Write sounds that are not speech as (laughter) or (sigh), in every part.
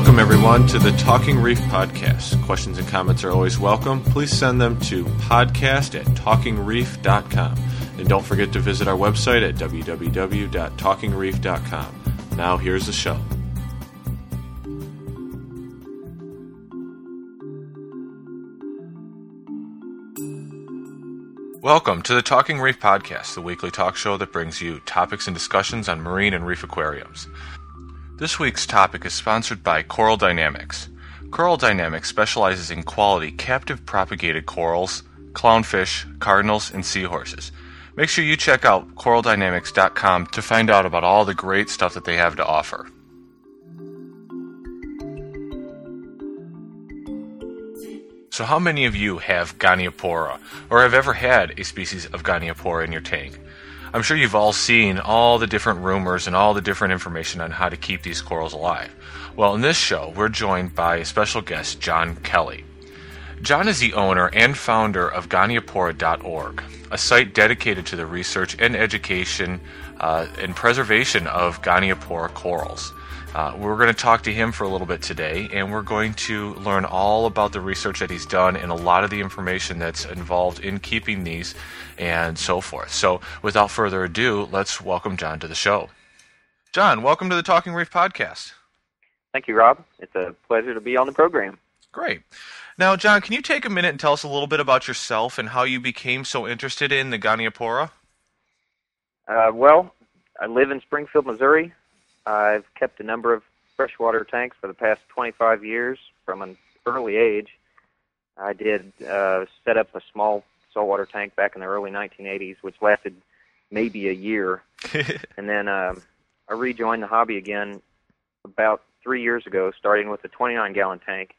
Welcome, everyone, to the Talking Reef podcast. Questions and comments are always welcome. Please send them to podcast at talkingreef.com. And don't forget to visit our website at www.talkingreef.com. Now, here's the show. Welcome to the Talking Reef Podcast, the weekly talk show that brings you topics and discussions on marine and reef aquariums. This week's topic is sponsored by Coral Dynamics. Coral Dynamics specializes in quality captive propagated corals, clownfish, cardinals, and seahorses. Make sure you check out coraldynamics.com to find out about all the great stuff that they have to offer. So, how many of you have Goniopora or have ever had a species of Goniopora in your tank? I'm sure you've all seen all the different rumors and all the different information on how to keep these corals alive. Well, in this show, we're joined by a special guest, John Kelly. John is the owner and founder of Goniopora.org, a site dedicated to the research and education uh, and preservation of Goniopora corals. Uh, we're going to talk to him for a little bit today, and we're going to learn all about the research that he's done and a lot of the information that's involved in keeping these and so forth. So, without further ado, let's welcome John to the show. John, welcome to the Talking Reef podcast. Thank you, Rob. It's a pleasure to be on the program. Great. Now, John, can you take a minute and tell us a little bit about yourself and how you became so interested in the Goniopora? Uh, well, I live in Springfield, Missouri. I've kept a number of freshwater tanks for the past 25 years from an early age. I did uh, set up a small saltwater tank back in the early 1980s, which lasted maybe a year. (laughs) and then um, I rejoined the hobby again about three years ago, starting with a 29 gallon tank.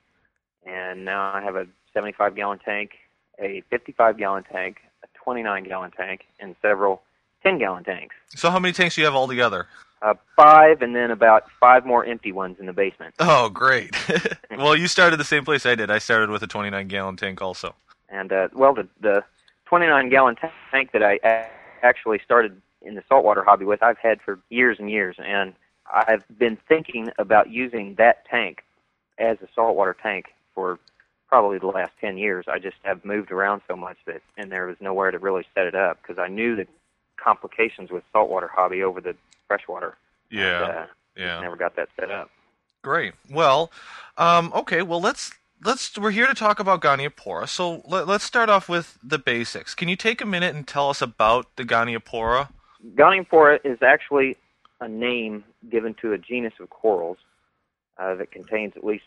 And now I have a 75 gallon tank, a 55 gallon tank, a 29 gallon tank, and several 10 gallon tanks. So, how many tanks do you have altogether? Uh, five, and then about five more empty ones in the basement. Oh, great. (laughs) (laughs) well, you started the same place I did. I started with a 29 gallon tank also. And, uh, well, the, the 29 gallon tank that I a- actually started in the saltwater hobby with, I've had for years and years. And I've been thinking about using that tank as a saltwater tank for probably the last 10 years. I just have moved around so much that, and there was nowhere to really set it up because I knew the complications with saltwater hobby over the freshwater. Yeah. And, uh, yeah. Never got that set up. Great. Well, um, okay. Well, let's let's we're here to talk about Goniopora. So let, us start off with the basics. Can you take a minute and tell us about the Goniopora? Goniopora is actually a name given to a genus of corals uh, that contains at least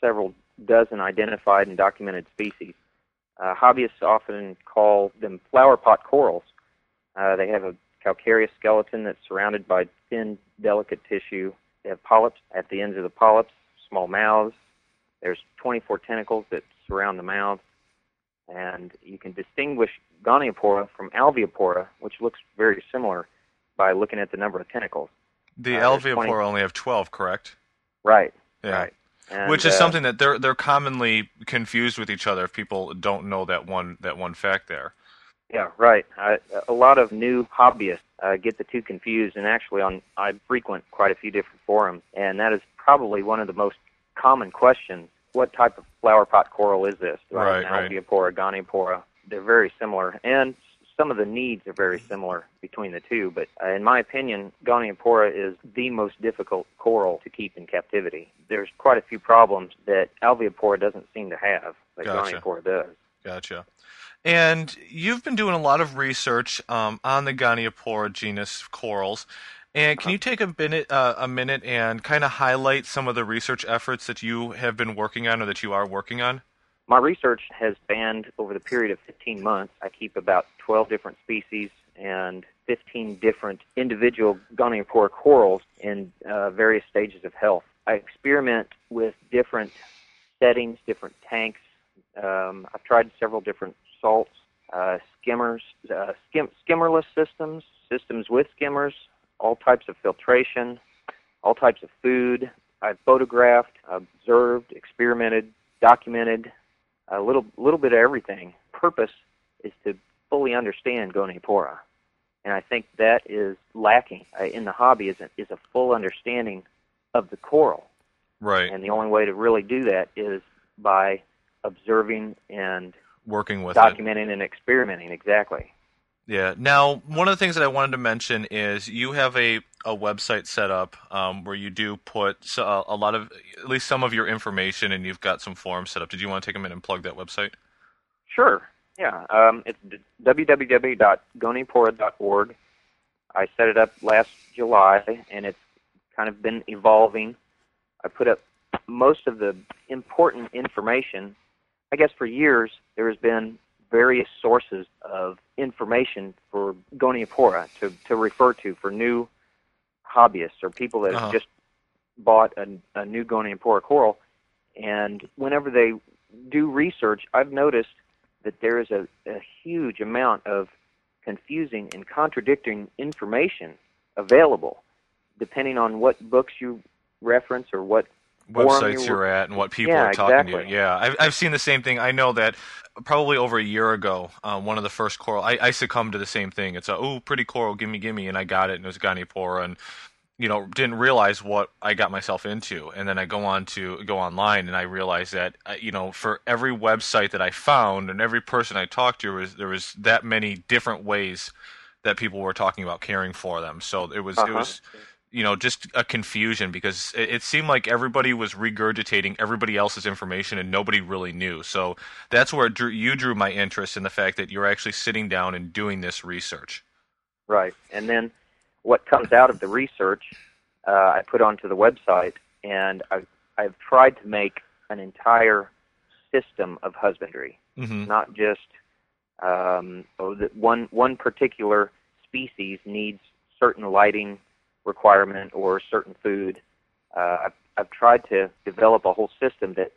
several dozen identified and documented species. Uh, hobbyists often call them flower pot corals. Uh, they have a calcareous skeleton that's surrounded by thin, delicate tissue. They have polyps at the ends of the polyps, small mouths. There's 24 tentacles that surround the mouth. And you can distinguish Goniopora from Alveopora, which looks very similar by looking at the number of tentacles. The Uh, Alveopora 20 only have 12, correct? Right. Yeah. Right. And, Which is uh, something that they're they're commonly confused with each other if people don't know that one that one fact there. Yeah, right. I, a lot of new hobbyists uh, get the two confused, and actually, on I frequent quite a few different forums, and that is probably one of the most common questions. What type of flower pot coral is this? Right, an right. Alveopora, Goniopora? They're very similar, and some of the needs are very similar between the two. But uh, in my opinion, Goniopora is the most difficult coral to keep in captivity. There's quite a few problems that Alveopora doesn't seem to have, but Gotcha. Goniopora does. Gotcha. And you've been doing a lot of research um, on the Goniopora genus corals. And can you take a minute, uh, a minute, and kind of highlight some of the research efforts that you have been working on, or that you are working on? My research has spanned over the period of 15 months. I keep about 12 different species and 15 different individual Goniopora corals in uh, various stages of health. I experiment with different settings, different tanks. Um, I've tried several different salts, uh, skimmers, uh, skim- skimmerless systems, systems with skimmers, all types of filtration, all types of food. I've photographed, observed, experimented, documented, a little little bit of everything. Purpose is to fully understand Goniopora, and I think that is lacking uh, in the hobby. is a, is a full understanding of the coral. Right. And the only way to really do that is by observing and working with documenting it. and experimenting. Exactly. Yeah. Now, one of the things that I wanted to mention is you have a, a website set up um, where you do put a, a lot of, at least some of your information, and you've got some forums set up. Did you want to take a minute and plug that website? Sure. Yeah. Um, it's www.goniopora.org. I set it up last July, and it's kind of been evolving. I put up most of the important information. I guess for years there has been various sources of information for Goniopora to, to refer to for new hobbyists or people that Uh-huh. have just bought a, a new Goniopora coral. And whenever they do research, I've noticed that there is a, a huge amount of confusing and contradicting information available, depending on what books you reference or what Websites you you're at and what people Yeah, are talking to exactly. you. Yeah, I've, I've seen the same thing. I know that probably over a year ago, uh, one of the first coral, I, I succumbed to the same thing. It's a, oh, pretty coral, gimme, gimme, and I got it, and it was Goniopora, and you know, didn't realize what I got myself into. And then I go on to go online and I realize that, uh, you know, for every website that I found and every person I talked to, was, there was that many different ways that people were talking about caring for them. So it was, it Uh-huh. was, you know, just a confusion because it, it seemed like everybody was regurgitating everybody else's information and nobody really knew. So that's where drew, you drew my interest in the fact that you're actually sitting down and doing this research. Right. And then what comes out of the research, uh, I put onto the website, and I've, I've tried to make an entire system of husbandry, hmm not just um, oh, one one particular species needs certain lighting requirement or certain food. Uh, I've, I've tried to develop a whole system that,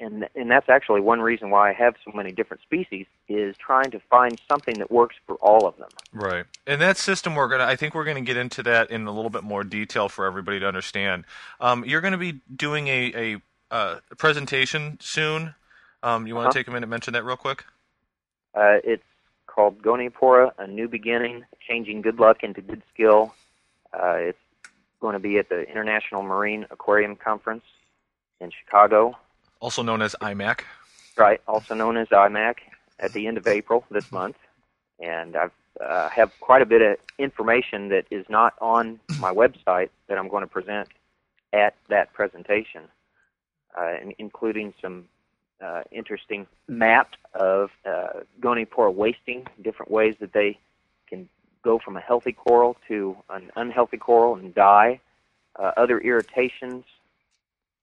and and that's actually one reason why I have so many different species is trying to find something that works for all of them. Right. And that system, we're gonna. I think we're gonna get into that in a little bit more detail for everybody to understand. Um, you're gonna be doing a a uh, presentation soon. Um, you want to Uh-huh. take a minute and mention that real quick? Uh, it's called Goniopora, A New Beginning, Changing Good Luck into Good Skill. Uh, it's going to be at the International Marine Aquarium Conference in Chicago, Also known as IMAC. right? Also known as IMAC, at the end of April this month. And I've uh, have quite a bit of information that is not on my website that I'm going to present at that presentation, uh, in- including some uh, interesting map of uh, Goniopora wasting, different ways that they go from a healthy coral to an unhealthy coral and die, uh, other irritations,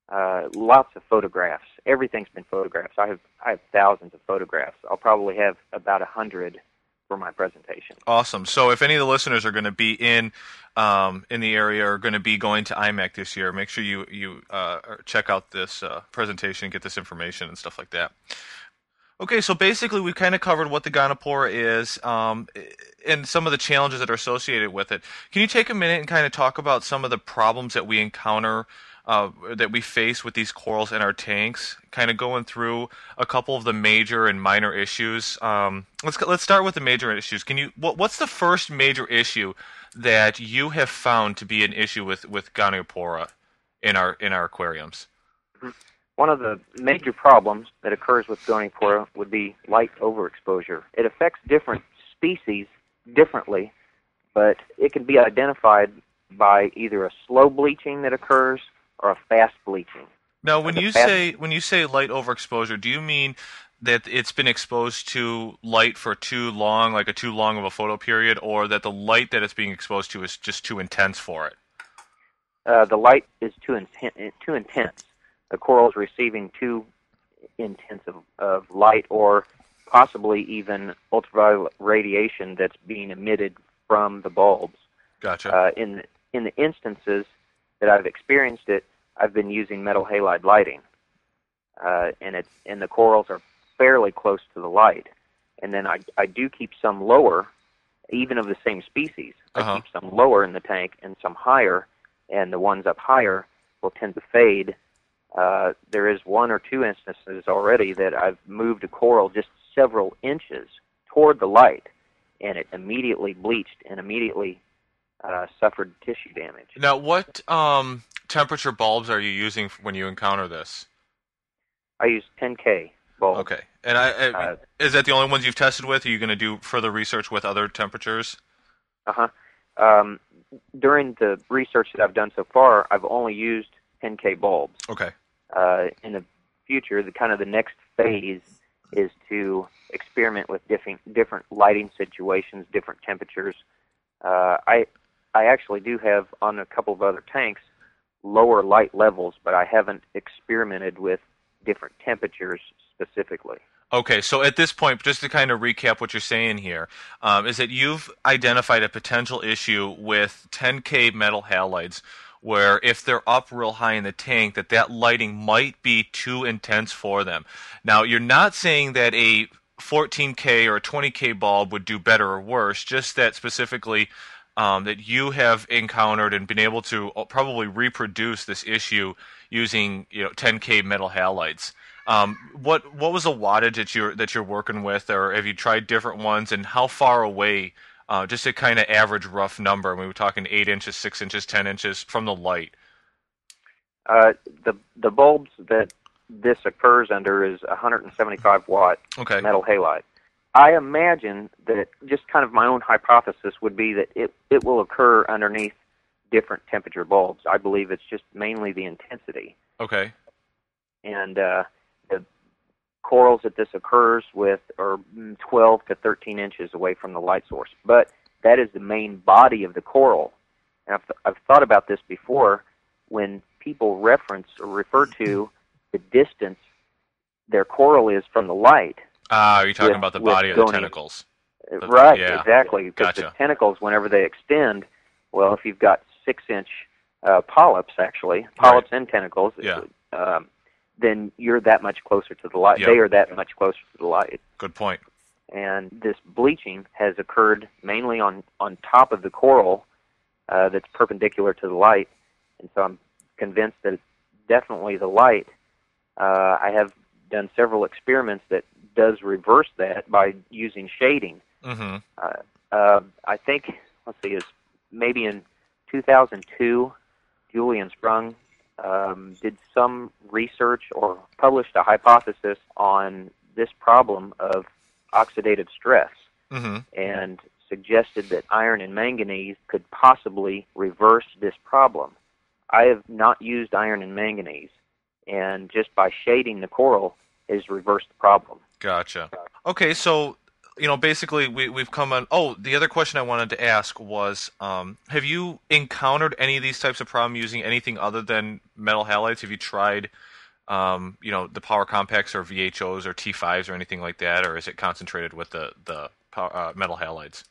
uh, lots of photographs. Everything's been photographed. I have I have thousands of photographs. I'll probably have about a hundred for my presentation. Awesome. So if any of the listeners are going to be in um, in the area or going to be going to IMAC this year, make sure you you uh, check out this uh, presentation, get this information and stuff like that. Okay, so basically we kind of covered what the Goniopora is um, and some of the challenges that are associated with it. Can you take a minute and kind of talk about some of the problems that we encounter, uh, that we face with these corals in our tanks? Kind of going through a couple of the major and minor issues. Um, let's let's start with the major issues. Can you what, what's the first major issue that you have found to be an issue with with Goniopora in our in our aquariums? One of the major problems that occurs with Goniopora would be light overexposure. It affects different species differently, but it can be identified by either a slow bleaching that occurs or a fast bleaching. Now, when you say when you say light overexposure, do you mean that it's been exposed to light for too long, like a too long of a photo period, or that the light that it's being exposed to is just too intense for it? Uh, the light is too, inten- too intense. The coral is receiving too intense of, of light or possibly even ultraviolet radiation that's being emitted from the bulbs. Gotcha. Uh, in in the instances that I've experienced it, I've been using metal halide lighting, uh, and it's and the corals are fairly close to the light. And then I I do keep some lower, even of the same species. Uh-huh. I keep some lower in the tank and some higher, and the ones up higher will tend to fade. Uh, there is one or two instances already that I've moved a coral just several inches toward the light, and it immediately bleached and immediately uh, suffered tissue damage. now, what um, temperature bulbs are you using when you encounter this? I use 10K bulbs. Okay, and I, I Uh, is that the only ones you've tested with? Are you going to do further research with other temperatures? Uh huh. Um, during the research that I've done so far, I've only used 10K bulbs. Okay. Uh, in the future, the kind of the next phase is to experiment with different different lighting situations, different temperatures. Uh, I I actually do have on a couple of other tanks lower light levels, but I haven't experimented with different temperatures specifically. Okay, so at this point, just to kind of recap what you're saying here, um, is that you've identified a potential issue with 10K metal halides, where if they're up real high in the tank, that that lighting might be too intense for them. Now, you're not saying that a 14K or a 20K bulb would do better or worse, just that specifically um, that you have encountered and been able to uh, probably reproduce this issue using you know 10K metal halides. Um, what what was the wattage that you're that you're working with, or have you tried different ones, and how far away? Uh, just a kind of average rough number. We were talking eight inches, six inches, ten inches from the light. Uh, the the bulbs that this occurs under is 175 watt Okay. metal halide. I imagine that just kind of my own hypothesis would be that it, it will occur underneath different temperature bulbs. I believe it's just mainly the intensity. Okay. And uh, corals that this occurs with are mm, 12 to 13 inches away from the light source. But that is the main body of the coral. And I've, I've thought about this before when people reference or refer to the distance their coral is from the light. Ah, are you talking With- about the body of the tentacles? Uh, Right, yeah. exactly. Because the tentacles, whenever they extend, well, if you've got six-inch uh, polyps, actually, polyps and tentacles, Yeah. um, then you're that much closer to the light. Yep. They are that much closer to the light. Good point. And this bleaching has occurred mainly on on top of the coral uh, that's perpendicular to the light, and so I'm convinced that it's definitely the light. Uh, I have done several experiments that does reverse that by using shading. Mm-hmm. Uh, I think let's see, is maybe in 2002, Julian Sprung um, did some research or published a hypothesis on this problem of oxidative stress Mm-hmm. and suggested that iron and manganese could possibly reverse this problem. I have not used iron and manganese, and just by shading the coral has reversed the problem. Gotcha. Okay, so you know, basically, we we've come on. Oh, the other question I wanted to ask was, um, have you encountered any of these types of problem using anything other than metal halides? Have you tried, um, you know, the power compacts or VHOs or T5s or anything like that, or is it concentrated with the the power, uh, metal halides?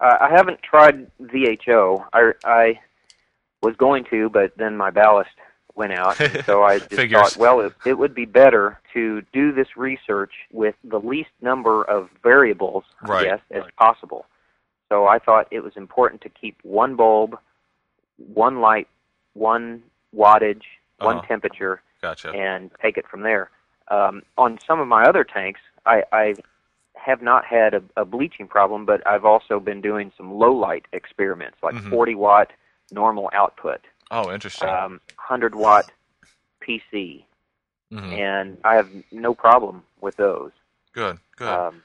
Uh, I haven't tried VHO. I, I was going to, but then my ballast went out, (laughs) so I just thought, well, it, it would be better to do this research with the least number of variables, Right. I guess, as possible. So I thought it was important to keep one bulb, one light, one wattage, one Uh-huh. temperature, Gotcha. and take it from there. Um, on some of my other tanks, I, I have not had a, a bleaching problem, but I've also been doing some low light experiments, like Mhm. 40 watt normal output, oh, interesting. um, 100 watt PC, hmm and I have no problem with those. Good. Good. Um,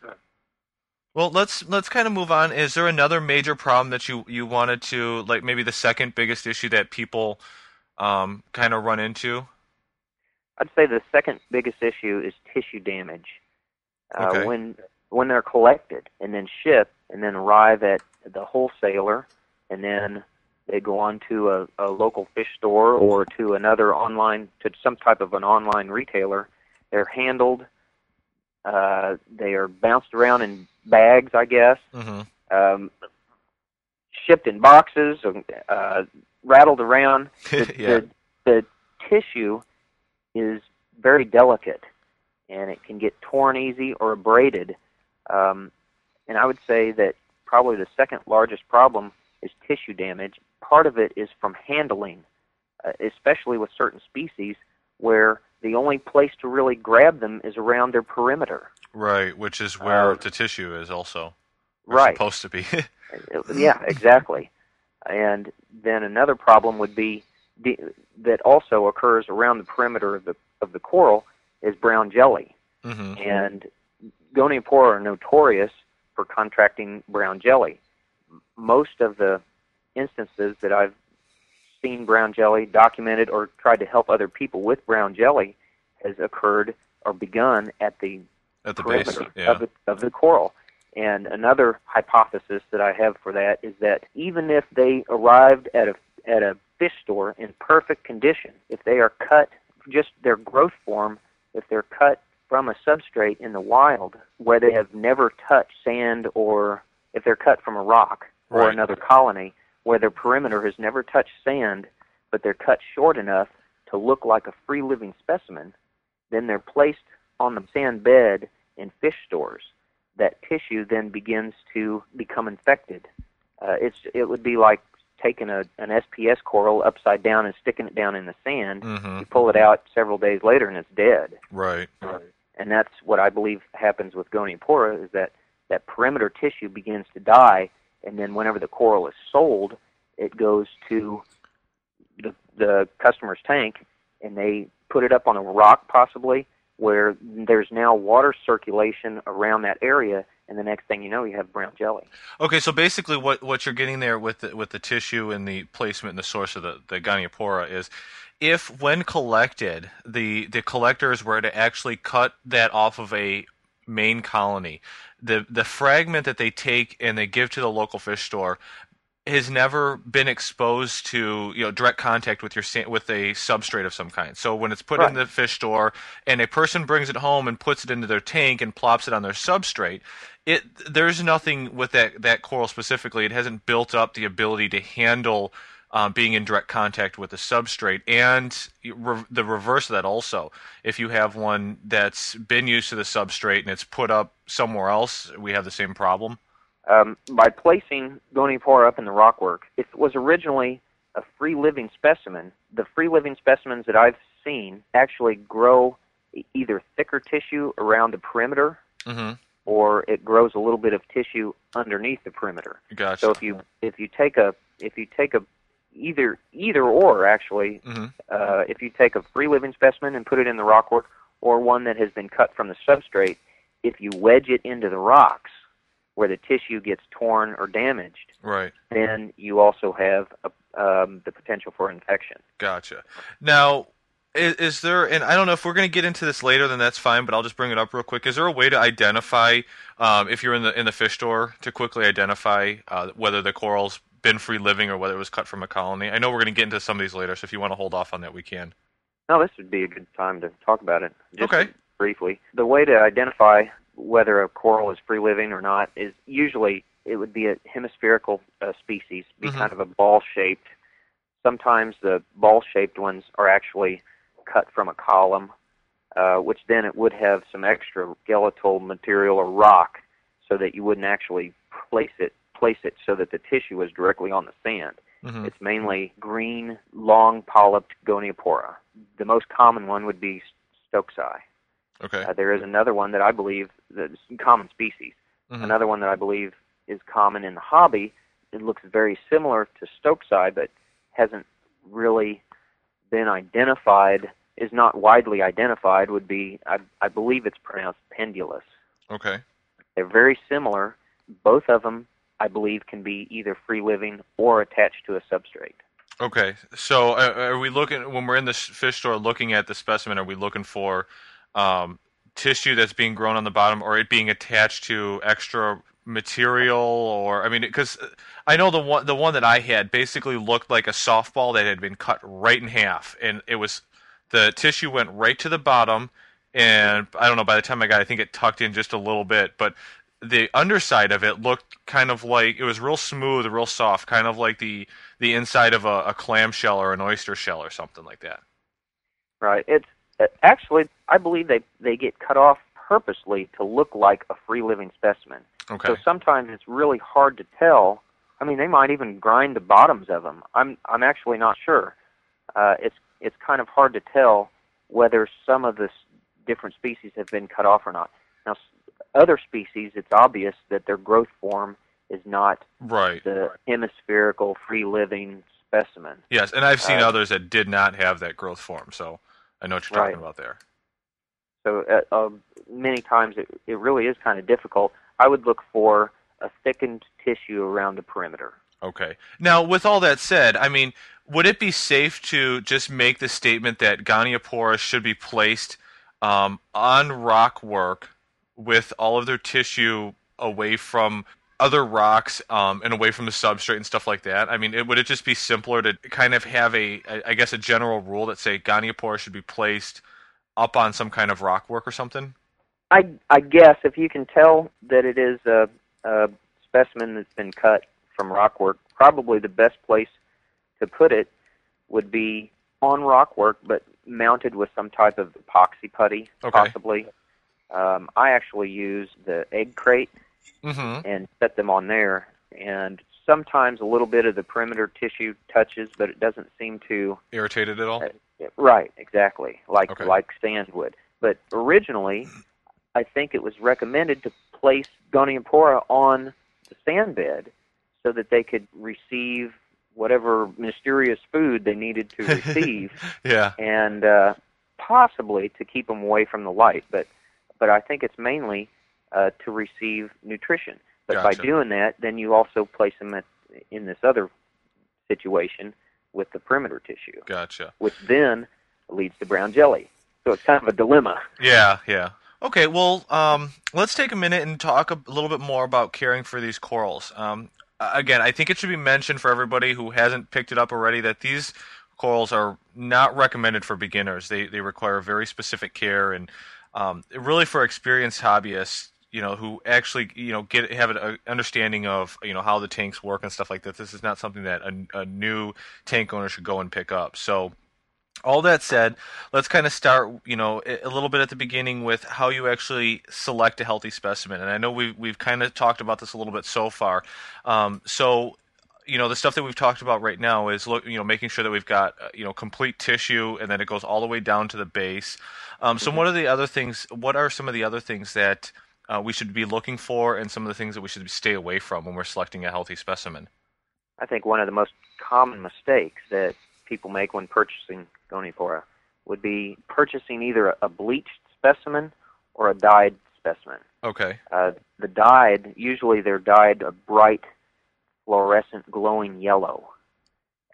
Well, let's let's kind of move on. Is there another major problem that you you wanted to like maybe the second biggest issue that people um, kind of run into? I'd say the second biggest issue is tissue damage. Uh, Okay. When when they're collected and then shipped and then arrive at the wholesaler and then they go on to a, a local fish store or to another online to some type of an online retailer, they're handled. Uh, they are bounced around in bags, I guess, Mm-hmm. um, shipped in boxes, uh, rattled around (laughs) the, yeah. the, the tissue is very delicate and it can get torn easy or abraded. Um, and I would say that probably the second largest problem is tissue damage. Part of it is from handling, uh, especially with certain species where the only place to really grab them is around their perimeter. Right, which is where Uh, the tissue is also Right. supposed to be. (laughs) Uh, Yeah, exactly. And then another problem would be de- that also occurs around the perimeter of the of the coral is brown jelly, hmm and goniopora are notorious for contracting brown jelly. Most of the instances that I've seen brown jelly documented or tried to help other people with brown jelly has occurred or begun at the At the base, yeah. of the of the coral. And another hypothesis that I have for that is that even if they arrived at a at a fish store in perfect condition, if they are cut just their growth form, if they're cut from a substrate in the wild where they have never touched sand or if they're cut from a rock or Right. another colony where their perimeter has never touched sand, but they're cut short enough to look like a free living specimen, then they're placed on the sand bed in fish stores. That tissue then begins to become infected. Uh, it's it would be like taking a an SPS coral upside down and sticking it down in the sand. hmm You pull it out several days later and it's dead. Right. And that's what I believe happens with goniopora is that that perimeter tissue begins to die, and then whenever the coral is sold, it goes to the the customer's tank, and they put it up on a rock possibly where there's now water circulation around that area, and the next thing you know, you have brown jelly. Okay, so basically, what what you're getting there with the, with the tissue and the placement and the source of the the goniopora is, if when collected, the the collectors were to actually cut that off of a main colony, the the fragment that they take and they give to the local fish store has never been exposed to you know direct contact with your with a substrate of some kind. So when it's put in the fish store and a person brings it home and puts it into their tank and plops it on their substrate, it there's nothing with that that coral specifically. It hasn't built up the ability to handle um, being in direct contact with the substrate, and re- the reverse of that also. If you have one that's been used to the substrate and it's put up somewhere else, we have the same problem. um, by placing goniopora up in the rockwork, if it was originally a free living specimen, the free living specimens that I've seen actually grow either thicker tissue around the perimeter hmm or it grows a little bit of tissue underneath the perimeter. Gotcha. So if you if you take a if you take a either either or actually hmm uh, if you take a free living specimen and put it in the rockwork or one that has been cut from the substrate, if you wedge it into the rocks where the tissue gets torn or damaged, Right. then you also have a, um, the potential for infection. Gotcha. Now, is, is there, and I don't know if we're going to get into this later, then that's fine, but I'll just bring it up real quick. Is there a way to identify, um, if you're in the in the fish store, to quickly identify uh, whether the coral's been free living or whether it was cut from a colony? I know we're going to get into some of these later, so if you want to hold off on that, we can. No, this would be a good time to talk about it. Just Okay. briefly. The way to identify whether a coral is free living or not is usually it would be a hemispherical uh, species, be Mhm. kind of a ball shaped. Sometimes the ball shaped ones are actually cut from a column, uh, which then it would have some extra skeletal material or rock so that you wouldn't actually place it place it so that the tissue is directly on the sand. hmm It's mainly green, long polyped goniopora. The most common one would be stokesi. Okay. Uh, there is another one that I believe that's common species. Mhm. Another one that I believe is common in the hobby. It looks very similar to stokesi, but hasn't really been identified. Is not widely identified. Would be I, I believe it's pronounced pendulous. Okay. They're very similar. Both of them, I believe, can be either free living or attached to a substrate. Okay. So, uh, are we looking when we're in the fish store looking at the specimen? Are we looking for um, tissue that's being grown on the bottom, or it being attached to extra material, or I mean, because I know the one the one that I had basically looked like a softball that had been cut right in half, and it was the tissue went right to the bottom, and I don't know. By the time I got, I think it tucked in just a little bit, but the underside of it looked kind of like it was real smooth, real soft, kind of like the the inside of a, a clam shell or an oyster shell or something like that. Right. It's uh, actually I believe they they get cut off purposely to look like a free living specimen. Okay. So sometimes it's really hard to tell. I mean, they might even grind the bottoms of them. I'm I'm actually not sure. Uh, it's it's kind of hard to tell whether some of the different species have been cut off or not. Now, other species, it's obvious that their growth form is not right. the hemispherical, free living specimen. Yes, and I've seen Uh, others that did not have that growth form, so I know what you're talking Right. about there. So uh, uh, many times it, it really is kind of difficult. I would look for a thickened tissue around the perimeter. Okay. Now, with all that said, I mean, would it be safe to just make the statement that Goniopora should be placed um, on rock work with all of their tissue away from other rocks um, and away from the substrate and stuff like that? I mean, it, would it just be simpler to kind of have a, I guess, a general rule that say Goniopora should be placed up on some kind of rock work or something? I I guess if you can tell that it is a, a specimen that's been cut from rockwork, probably the best place to put it would be on rockwork, but mounted with some type of epoxy putty, Okay. possibly. Um, I actually use the egg crate Mm-hmm. and set them on there, and sometimes a little bit of the perimeter tissue touches, but it doesn't seem to irritate it at all? Right, exactly, like Okay. like sand would. But originally, I think it was recommended to place Goniopora on the sand bed so that they could receive whatever mysterious food they needed to (laughs) receive, Yeah. and uh, possibly to keep them away from the light. But but I think it's mainly uh, to receive nutrition. But Gotcha. by doing that, then you also place them at, in this other situation with the perimeter tissue Gotcha. which then leads to brown jelly. So it's kind of a dilemma. Yeah, yeah. Okay, well, um, let's take a minute and talk a little bit more about caring for these corals. Um, again, I think it should be mentioned for everybody who hasn't picked it up already that these corals are not recommended for beginners. They they require very specific care and um, really for experienced hobbyists, you know, who actually you know get have an understanding of you know how the tanks work and stuff like that. This is not something that a, a new tank owner should go and pick up. So all that said, let's kind of start, you know, a a little bit at the beginning with how you actually select a healthy specimen. And I know we've we've kind of talked about this a little bit so far. Um, so, you know, the stuff that we've talked about right now is look, you know, making sure that we've got uh, you know complete tissue, and then it goes all the way down to the base. Um, so, what are the other things? What are some of the other things that uh, we should be looking for, and some of the things that we should stay away from when we're selecting a healthy specimen? I think one of the most common mistakes that people make when purchasing Goniopora would be purchasing either a bleached specimen or a dyed specimen. Okay. Uh, the dyed, usually they're dyed a bright, fluorescent, glowing yellow.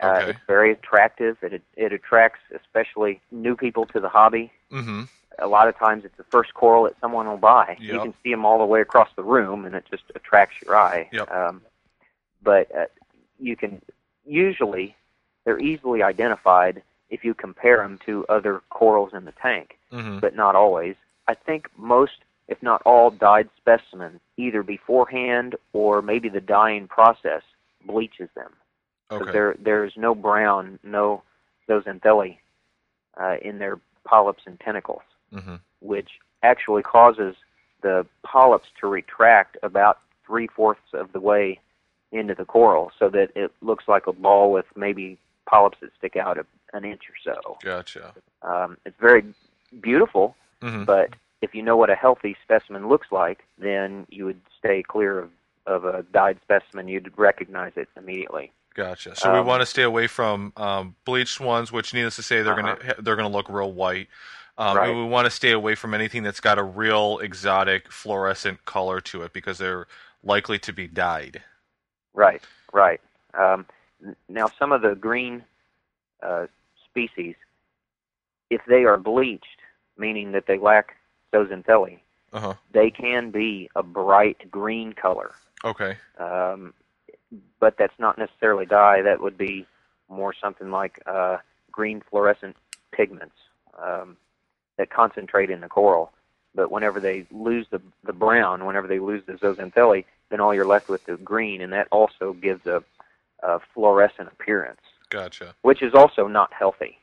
Uh, Okay. it's very attractive. It it attracts especially new people to the hobby. Mm-hmm. a lot of times it's the first coral that someone will buy. You can see them all the way across the room, and it just attracts your eye. Yep. Um, but uh, you can usually they're easily identified if you compare them to other corals in the tank, Mm-hmm. but not always. I think most, if not all, dyed specimens either beforehand or maybe the dyeing process bleaches them. Okay. There, there's no brown, no zooxanthellae uh, in their polyps and tentacles Mm-hmm. which actually causes the polyps to retract about three fourths of the way into the coral, so that it looks like a ball with maybe polyps that stick out a, an inch or so. Gotcha. Um, it's very beautiful, Mm-hmm. but if you know what a healthy specimen looks like, then you would stay clear of, of a dyed specimen. You'd recognize it immediately. Gotcha. So we Um, want to stay away from um, bleached ones, which, needless to say, they're gonna they're gonna look real white. Um, Uh-huh. Right. We want to stay away from anything that's got a real exotic fluorescent color to it because they're likely to be dyed. Right, right. Um, now, some of the green uh, species, if they are bleached, meaning that they lack zooxanthellae, Uh huh. they can be a bright green color. Okay. Um, but that's not necessarily dye. That would be more something like uh, green fluorescent pigments um, that concentrate in the coral. But whenever they lose the the brown, whenever they lose the zooxanthellae, then all you're left with the green, and that also gives a, a fluorescent appearance, Gotcha. which is also not healthy.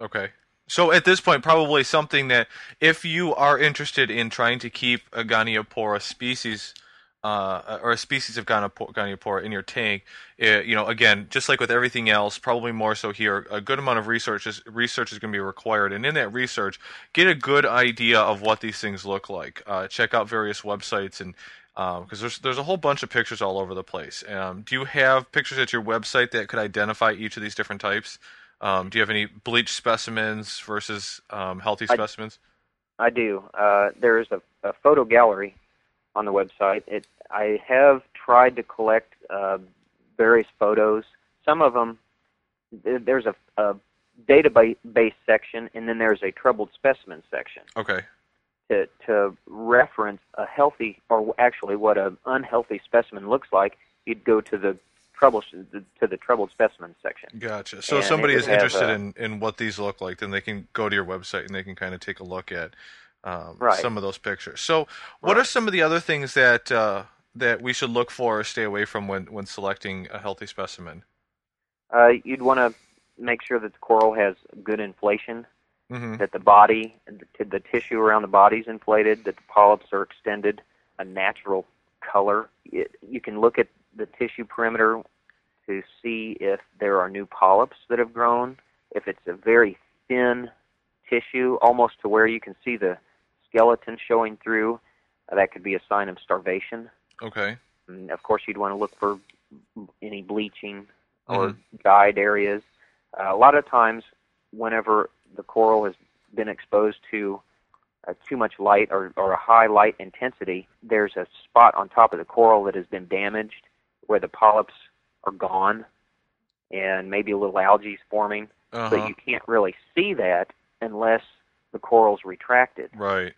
Okay. So at this point, probably something that if you are interested in trying to keep a Goniopora species uh, or a species of Goniopora in your tank, it, you know, again, just like with everything else, probably more so here, a good amount of research is research is going to be required, and in that research, get a good idea of what these things look like. Uh, check out various websites and because um, there's there's a whole bunch of pictures all over the place. Um, do you have pictures at your website that could identify each of these different types? Um, do you have any bleached specimens versus um, healthy I, specimens? I do. Uh, there is a, a, photo gallery on the website. It, I have tried to collect uh, various photos. Some of them, there's a, a database section, and then there's a troubled specimen section. Okay. To, to reference a healthy, or actually what an unhealthy specimen looks like, you'd go to the trouble to the troubled specimens section. Gotcha. So if somebody is interested a, in, in what these look like, then they can go to your website and they can kind of take a look at um, right. some of those pictures. So, what right. are some of the other things that uh, that we should look for or stay away from when when selecting a healthy specimen? Uh, you'd want to make sure that the coral has good inflation, mm-hmm. that the body, the, the tissue around the body is inflated, that the polyps are extended, a natural color. It, you can look at the tissue perimeter to see if there are new polyps that have grown. If it's a very thin tissue, almost to where you can see the skeleton showing through, uh, that could be a sign of starvation. Okay. And of course, you'd want to look for any bleaching or mm-hmm. dyed areas. Uh, a lot of times, whenever the coral has been exposed to uh, too much light or, or a high light intensity, there's a spot on top of the coral that has been damaged where the polyps are gone and maybe a little algae is forming, uh-huh. but you can't really see that unless the coral's retracted. Right.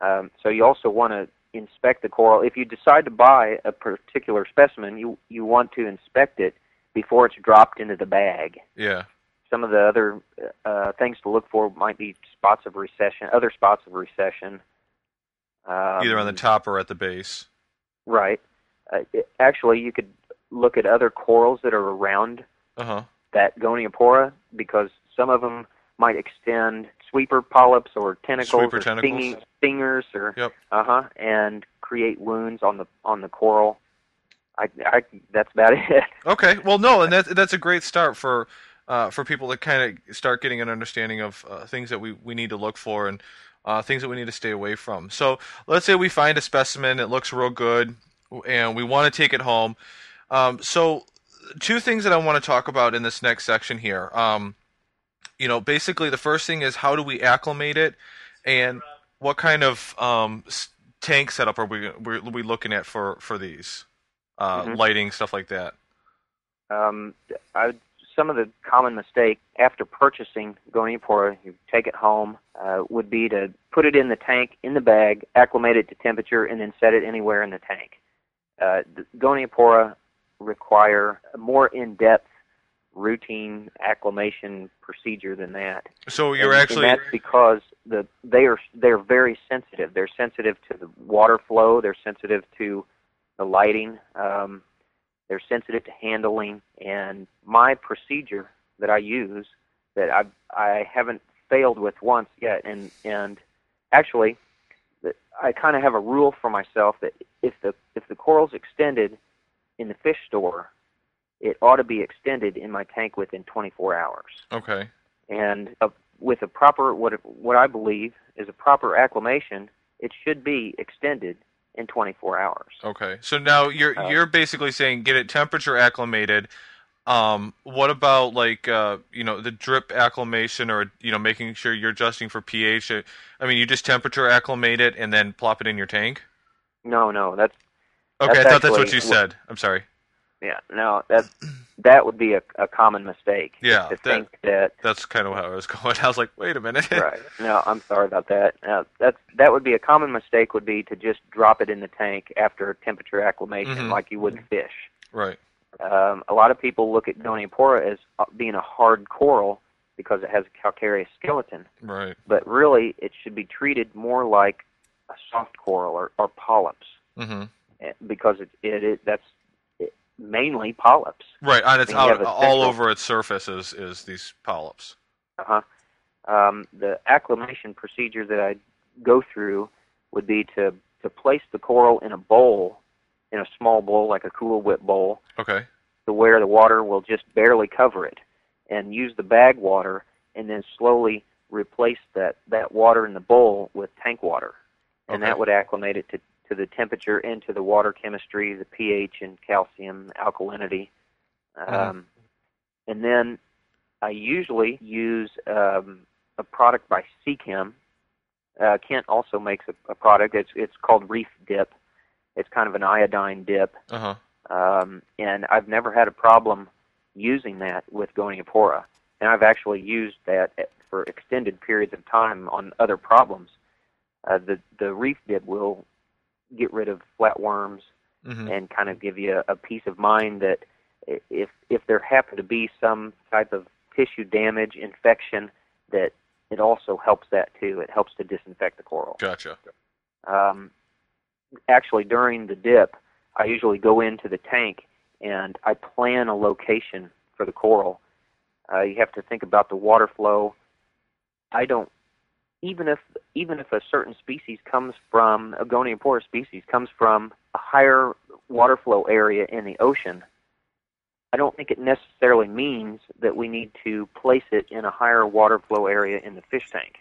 Um, so you also want to inspect the coral. If you decide to buy a particular specimen, you you want to inspect it before it's dropped into the bag. Yeah. Some of the other uh, things to look for might be spots of recession, other spots of recession. Um, Either on the top or at the base. Right. Uh, it, actually, you could look at other corals that are around uh-huh. that goniopora because some of them might extend sweeper polyps or tentacles sweeper or tentacles. stinging stingers or yep. uh-huh and create wounds on the on the coral. I, I that's about (laughs) it. Okay. Well, no, and that's that's a great start for uh, for people to kind of start getting an understanding of uh, things that we, we need to look for and uh, things that we need to stay away from. So let's say we find a specimen, it looks real good, and we want to take it home. Um, so, two things that I want to talk about in this next section here. Um, you know, basically, the first thing is how do we acclimate it, and what kind of um, tank setup are we are we looking at for for these uh, mm-hmm. lighting stuff like that? Um, I, some of the common mistake after purchasing Goniopora, you take it home, uh, would be to put it in the tank in the bag, acclimate it to temperature, and then set it anywhere in the tank. Uh, Goniopora require a more in-depth routine acclimation procedure than that. So you're and, actually and that's because the they are they're very sensitive. They're sensitive to the water flow. They're sensitive to the lighting. Um, they're sensitive to handling. And my procedure that I use that I I haven't failed with once yet, and and actually, I kind of have a rule for myself that if the if the coral's extended in the fish store, it ought to be extended in my tank within 24 hours. Okay. And uh, with a proper what what I believe is a proper acclimation, it should be extended in 24 hours. Okay. So now you're uh, you're basically saying get it temperature acclimated. Um, what about like uh, you know the drip acclimation or you know making sure you're adjusting for pH? I mean, you just temperature acclimate it and then plop it in your tank. No, no, that's Okay, that's I thought that's what you said. I'm sorry. Yeah, no, that that would be a, a common mistake. Yeah, to that, think that that's kind of how I was (laughs) going. I was like, wait a minute. right. No, I'm sorry about that. Uh, that's that would be a common mistake. Would be to just drop it in the tank after temperature acclimation, mm-hmm. like you would fish. Right. Um, a lot of people look at Goniopora as uh, being a hard coral because it has a calcareous skeleton. Right. But really, it should be treated more like a soft coral or, or polyps. Mm-hmm because it, it, it that's mainly polyps. Right, and it's out all over its surface is, is these polyps. Uh huh. Um, the acclimation procedure that I go through would be to to place the coral in a bowl in a small bowl, like a Cool Whip bowl, Okay. to where the water will just barely cover it, and use the bag water, and then slowly replace that that water in the bowl with tank water, and Okay. that would acclimate it to to the temperature and to the water chemistry, the pH and calcium alkalinity. Mhm. Um, and then I usually use um, a product by Seachem. Uh, Kent also makes a, a product. It's it's called Reef Dip. It's kind of an iodine dip, Uh huh. um, and I've never had a problem using that with Goniopora. And I've actually used that at- for extended periods of time on other problems. Uh, the the Reef Dip will get rid of flatworms hmm and kind of give you a, a peace of mind that i- if if there happen to be some type of tissue damage, infection, that it also helps that too. It helps to disinfect the coral. Gotcha. Um, actually, during the dip, I usually go into the tank and I plan a location for the coral. Uh, you have to think about the water flow. I don't even if even if a certain species comes from a Goniopora species comes from a higher water flow area in the ocean, I don't think it necessarily means that we need to place it in a higher water flow area in the fish tank.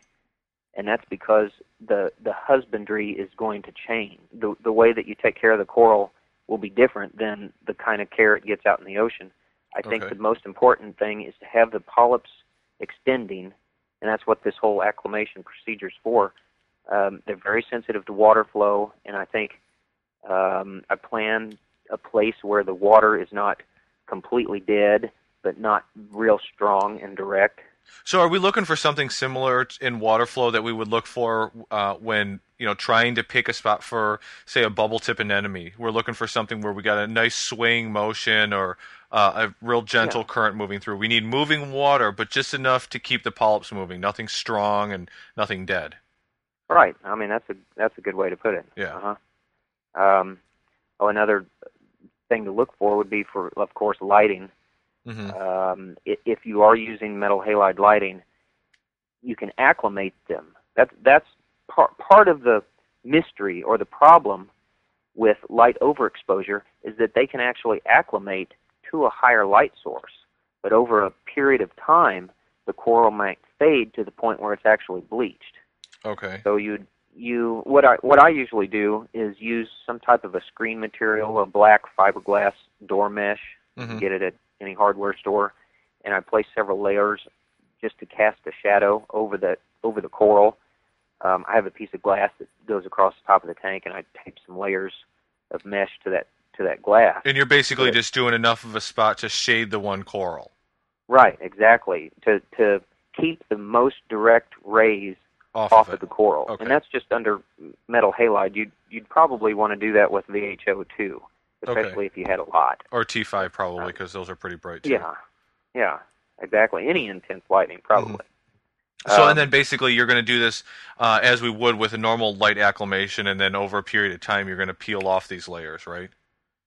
And that's because the the husbandry is going to change. The the way that you take care of the coral will be different than the kind of care it gets out in the ocean. I think the most important thing is to have the polyps extending, and that's what this whole acclimation procedure is for. Um, they're very sensitive to water flow, and I think um, I plan a place where the water is not completely dead, but not real strong and direct. So, are we looking for something similar in water flow that we would look for uh, when you know trying to pick a spot for, say, a bubble tip anemone? We're looking for something where we got a nice swaying motion or uh, a real gentle Yeah. current moving through. We need moving water, but just enough to keep the polyps moving. Nothing strong and nothing dead. Right. I mean, that's a that's a good way to put it. Yeah. Uh-huh. Um, oh, another thing to look for would be for, of course, lighting. Hmm Um, if you are using metal halide lighting, you can acclimate them. That's that's part part of the mystery or the problem with light overexposure is that they can actually acclimate to a higher light source, but over a period of time, the coral might fade to the point where it's actually bleached. Okay. So you you what I what I usually do is use some type of a screen material, a black fiberglass door mesh. You hmm get it at any hardware store, and I place several layers just to cast a shadow over the over the coral. Um, I have a piece of glass that goes across the top of the tank, and I tape some layers of mesh to that to that glass. And you're basically just doing enough of a spot to shade the one coral Right, exactly. To to keep the most direct rays off, off of of the coral, Okay. and that's just under metal halide. You'd you'd probably want to do that with VHO too, Okay. especially if you had a lot. Or T5 probably because those are pretty bright too. Yeah, yeah, exactly. Any intense lightning, probably. So Um, and then basically you're going to do this uh, as we would with a normal light acclimation, and then over a period of time you're going to peel off these layers, right?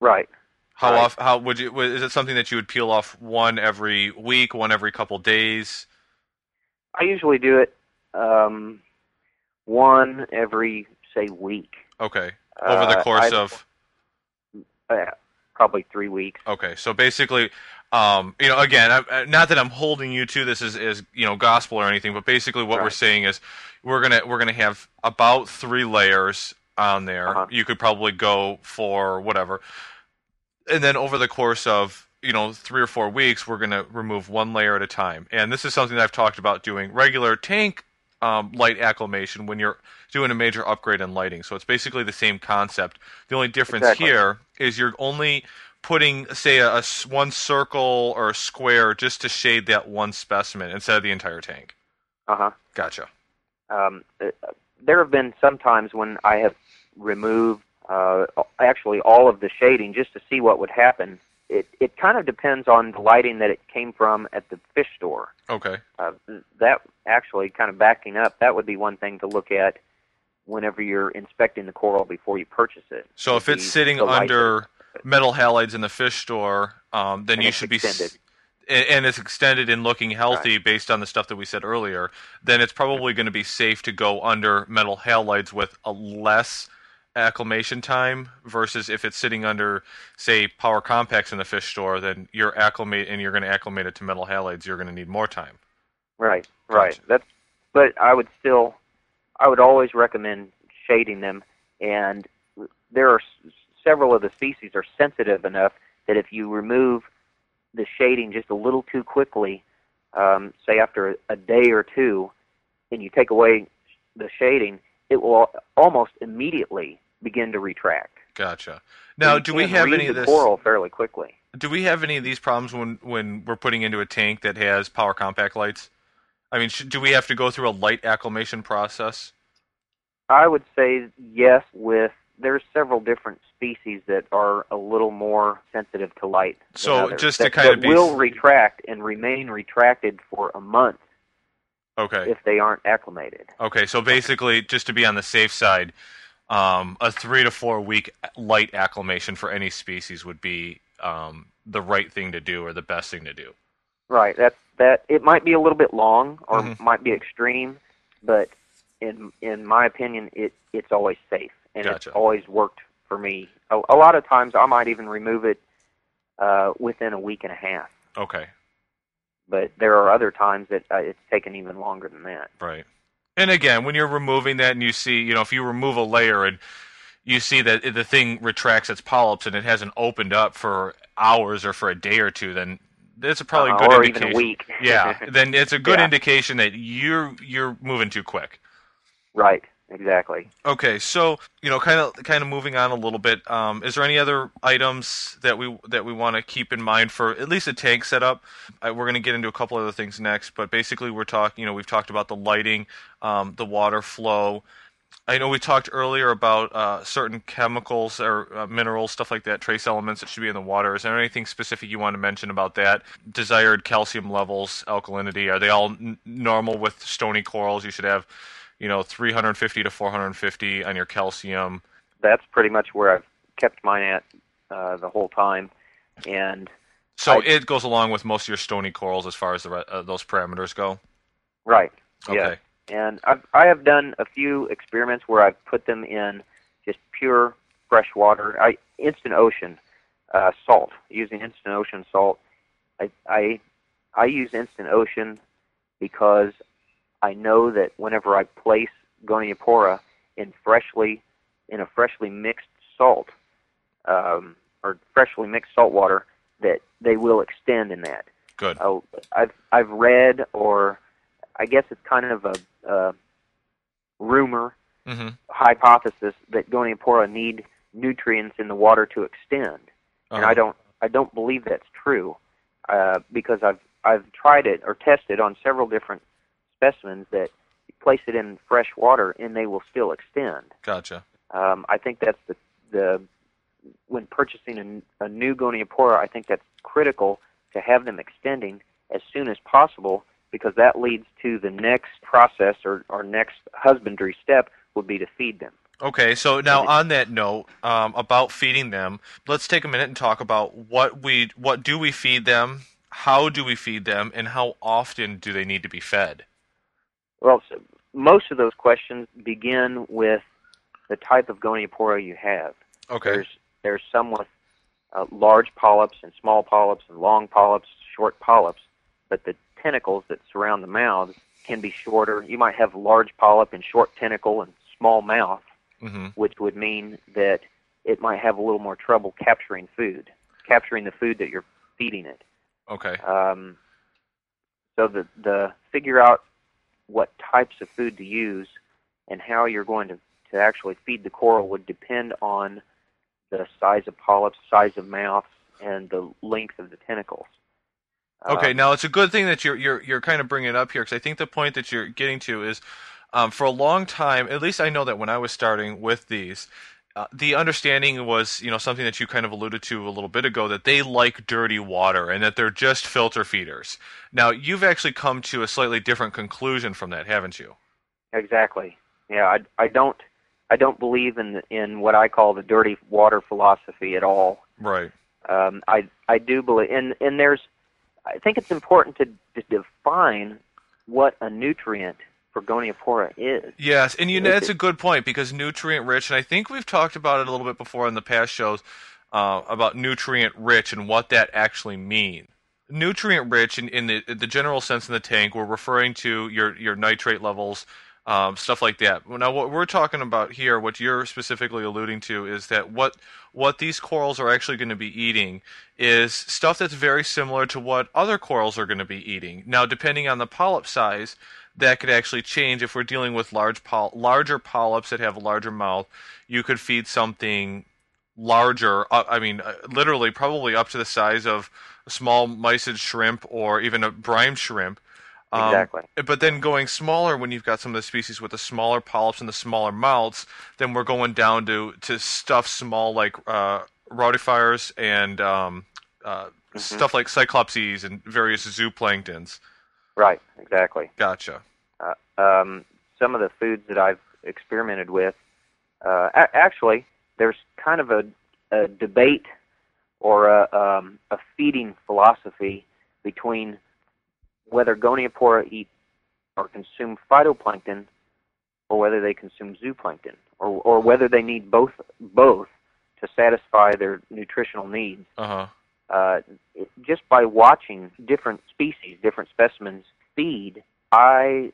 Right. How Right. off? How would you? Is it something that you would peel off one every week, one every couple days? I usually do it um, one every say week. Okay, over the Uh, course I- of uh, probably three weeks. okay. So basically, um, you know, again, I, not that I'm holding you to this as, as you know gospel or anything, but basically what we're saying is we're gonna we're gonna have about three layers on there. Uh-huh. You could probably go for whatever, and then over the course of you know three or four weeks, we're gonna remove one layer at a time. And this is something that I've talked about doing regular tank um, light acclimation when you're doing a major upgrade in lighting. So it's basically the same concept. The only difference Exactly. here is you're only putting, say, a one circle or a square just to shade that one specimen instead of the entire tank. Uh huh. Gotcha. Um, uh, there have been some times when I have removed uh, actually all of the shading just to see what would happen. It it kind of depends on the lighting that it came from at the fish store. Okay. Uh, that actually kind of backing up, that would be one thing to look at whenever you're inspecting the coral before you purchase it. So if it's be sitting the under metal halides in the fish store, um, then And you should be. s- extended. and and it's extended and looking healthy based on the stuff that we said earlier, then it's probably going to be safe to go under metal halides with a less acclimation time versus if it's sitting under, say, power compacts in the fish store, then you're acclimate and you're going to acclimate it to metal halides. You're going to need more time. Right, right. That's, but I would still, I would always recommend shading them, and there are s- several of the species are sensitive enough that if you remove the shading just a little too quickly, um, say after a, a day or two, and you take away the shading, it will almost immediately begin to retract. Gotcha. Now, do we have any of this? coral fairly quickly? Do we have any of these problems when when we're putting into a tank that has power compact lights? I mean, sh- do we have to go through a light acclimation process? I would say yes. With there's several different species that are a little more sensitive to light. So, others, just to that, kind of be- will retract and remain retracted for a month Okay. if they aren't acclimated. Okay, so basically, just to be on the safe side, um, a three to four week light acclimation for any species would be um, the right thing to do or the best thing to do. Right. That that it might be a little bit long or Mhm. might be extreme, but in in my opinion, it it's always safe and Gotcha. it's always worked for me. A, a lot of times, I might even remove it uh, within a week and a half. Okay, But there are other times that uh, it's taken even longer than that. right. And again, when you're removing that and you see, you know, if you remove a layer and you see that the thing retracts its polyps and it hasn't opened up for hours or for a day or two, then it's a probably Uh, good or indication. even a week. yeah, then it's a good Yeah. indication that you're you're moving too quick. right. Exactly. Okay, so you know, kind of kind of moving on a little bit. Um, is there any other items that we that we want to keep in mind for at least a tank setup? I, we're going to get into a couple other things next, but basically, we're talking. You know, we've talked about the lighting, um, the water flow. I know we talked earlier about uh, certain chemicals or uh, minerals, stuff like that, trace elements that should be in the water. Is there anything specific you want to mention about that? Desired calcium levels, alkalinity, are they all n- normal with stony corals? You should have, you know, 350 to 450 on your calcium. That's pretty much where I've kept mine at uh, the whole time, and So I- it goes along with most of your stony corals as far as the, uh, those parameters go. right. Okay. Yeah. And I've, I have done a few experiments where I've put them in just pure fresh water, I, instant ocean uh, salt, using instant ocean salt. I, I, I use instant ocean because I know that whenever I place Goniopora in freshly, in a freshly mixed salt, um, or freshly mixed salt water, that they will extend in that. Good. Oh, I've I've read, or I guess it's kind of a, a rumor, hmm hypothesis that Goniopora need nutrients in the water to extend, and I don't I don't believe that's true, uh, because I've I've tried it or tested on several different specimens that you place it in fresh water and they will still extend. Gotcha. Um, I think that's the the when purchasing a, a new Goniopora, I think that's critical to have them extending as soon as possible because that leads to the next process or, or next husbandry step would be to feed them. Okay, so now on that note um, about feeding them, let's take a minute and talk about what we what do we feed them, how do we feed them, and how often do they need to be fed? Well, so most of those questions begin with the type of Goniopora you have. Okay. There's there's some with uh, large polyps and small polyps and long polyps, short polyps, but the tentacles that surround the mouths can be shorter. You might have large polyp and short tentacle and small mouth, hmm which would mean that it might have a little more trouble capturing food, capturing the food that you're feeding it. Okay. Um, so the the figure out what types of food to use and how you're going to, to actually feed the coral would depend on the size of polyps, size of mouth, and the length of the tentacles. Okay, Um, now it's a good thing that you're you're you're kind of bringing it up here because I think the point that you're getting to is, um, for a long time, at least I know that when I was starting with these, uh, the understanding was you know something that you kind of alluded to a little bit ago that they like dirty water and that they're just filter feeders. Now you've actually come to a slightly different conclusion from that, haven't you? Exactly. Yeah, I, I don't I don't believe in in what I call the dirty water philosophy at all. Right. Um, I I do believe, and and there's, I think it's important to, to define what a nutrient for Goniopora is. Yes, and you know that's a good point because nutrient rich, and I think we've talked about it a little bit before in the past shows uh, about nutrient rich and what that actually means. Nutrient rich, in, in the, the general sense in the tank, we're referring to your your nitrate levels, um, stuff like that. Now, what we're talking about here, what you're specifically alluding to, is that what what these corals are actually going to be eating is stuff that's very similar to what other corals are going to be eating. Now, depending on the polyp size, that could actually change. If we're dealing with large larger polyps that have a larger mouth, you could feed something larger. Uh, I mean, uh, literally, probably up to the size of a small mysid shrimp or even a brine shrimp. Um, exactly. But then going smaller, when you've got some of the species with the smaller polyps and the smaller mouths, then we're going down to to stuff small like uh, rotifers and um, uh, mm-hmm. stuff like cyclopses and various zooplanktons. Right. Exactly. Gotcha. Uh, um, some of the foods that I've experimented with, uh, a- actually, there's kind of a, a debate or a, um, a feeding philosophy between whether Goniopora eat or consume phytoplankton or whether they consume zooplankton or, or whether they need both both to satisfy their nutritional needs. Uh-huh. Uh, it, just by watching different species, different specimens feed, I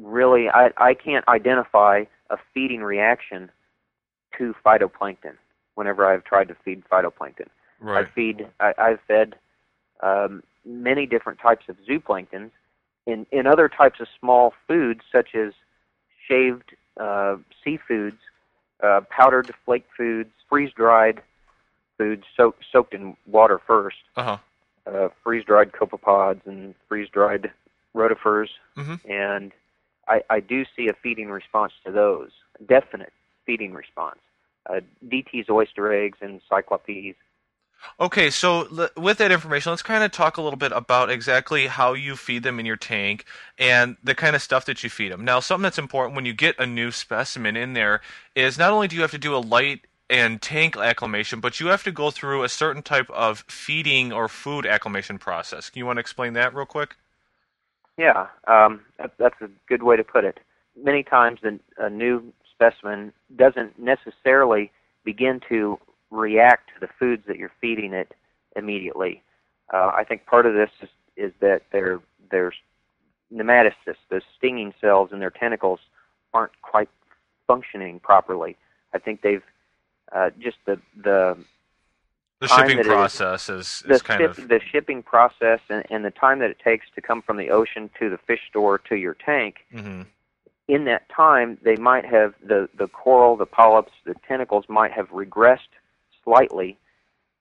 really I, I can't identify a feeding reaction to phytoplankton whenever I've tried to feed phytoplankton. Right. I feed. I, I've fed um, many different types of zooplanktons in in other types of small foods such as shaved uh, seafoods, uh, powdered flake foods, freeze dried foods soaked soaked in water 1st uh-huh. uh, freeze dried copepods and freeze dried rotifers, mm-hmm. and I, I do see a feeding response to those. Definite feeding response. Uh, DT's oyster eggs and Cyclop-eeze. Okay, so with that information, let's kind of talk a little bit about exactly how you feed them in your tank and the kind of stuff that you feed them. Now, something that's important when you get a new specimen in there is not only do you have to do a light and tank acclimation, but you have to go through a certain type of feeding or food acclimation process. Can you want to explain that real quick? Yeah, um, that's a good way to put it. Many times, a new specimen doesn't necessarily begin to react to the foods that you're feeding it immediately. Uh, I think part of this is, is that their their nematocysts, the stinging cells in their tentacles, aren't quite functioning properly. I think they've uh, just the the the shipping process is, is, is kind ship, of the shipping process and, and the time that it takes to come from the ocean to the fish store to your tank. Mm-hmm in that time, they might have the the coral, the polyps, the tentacles might have regressed slightly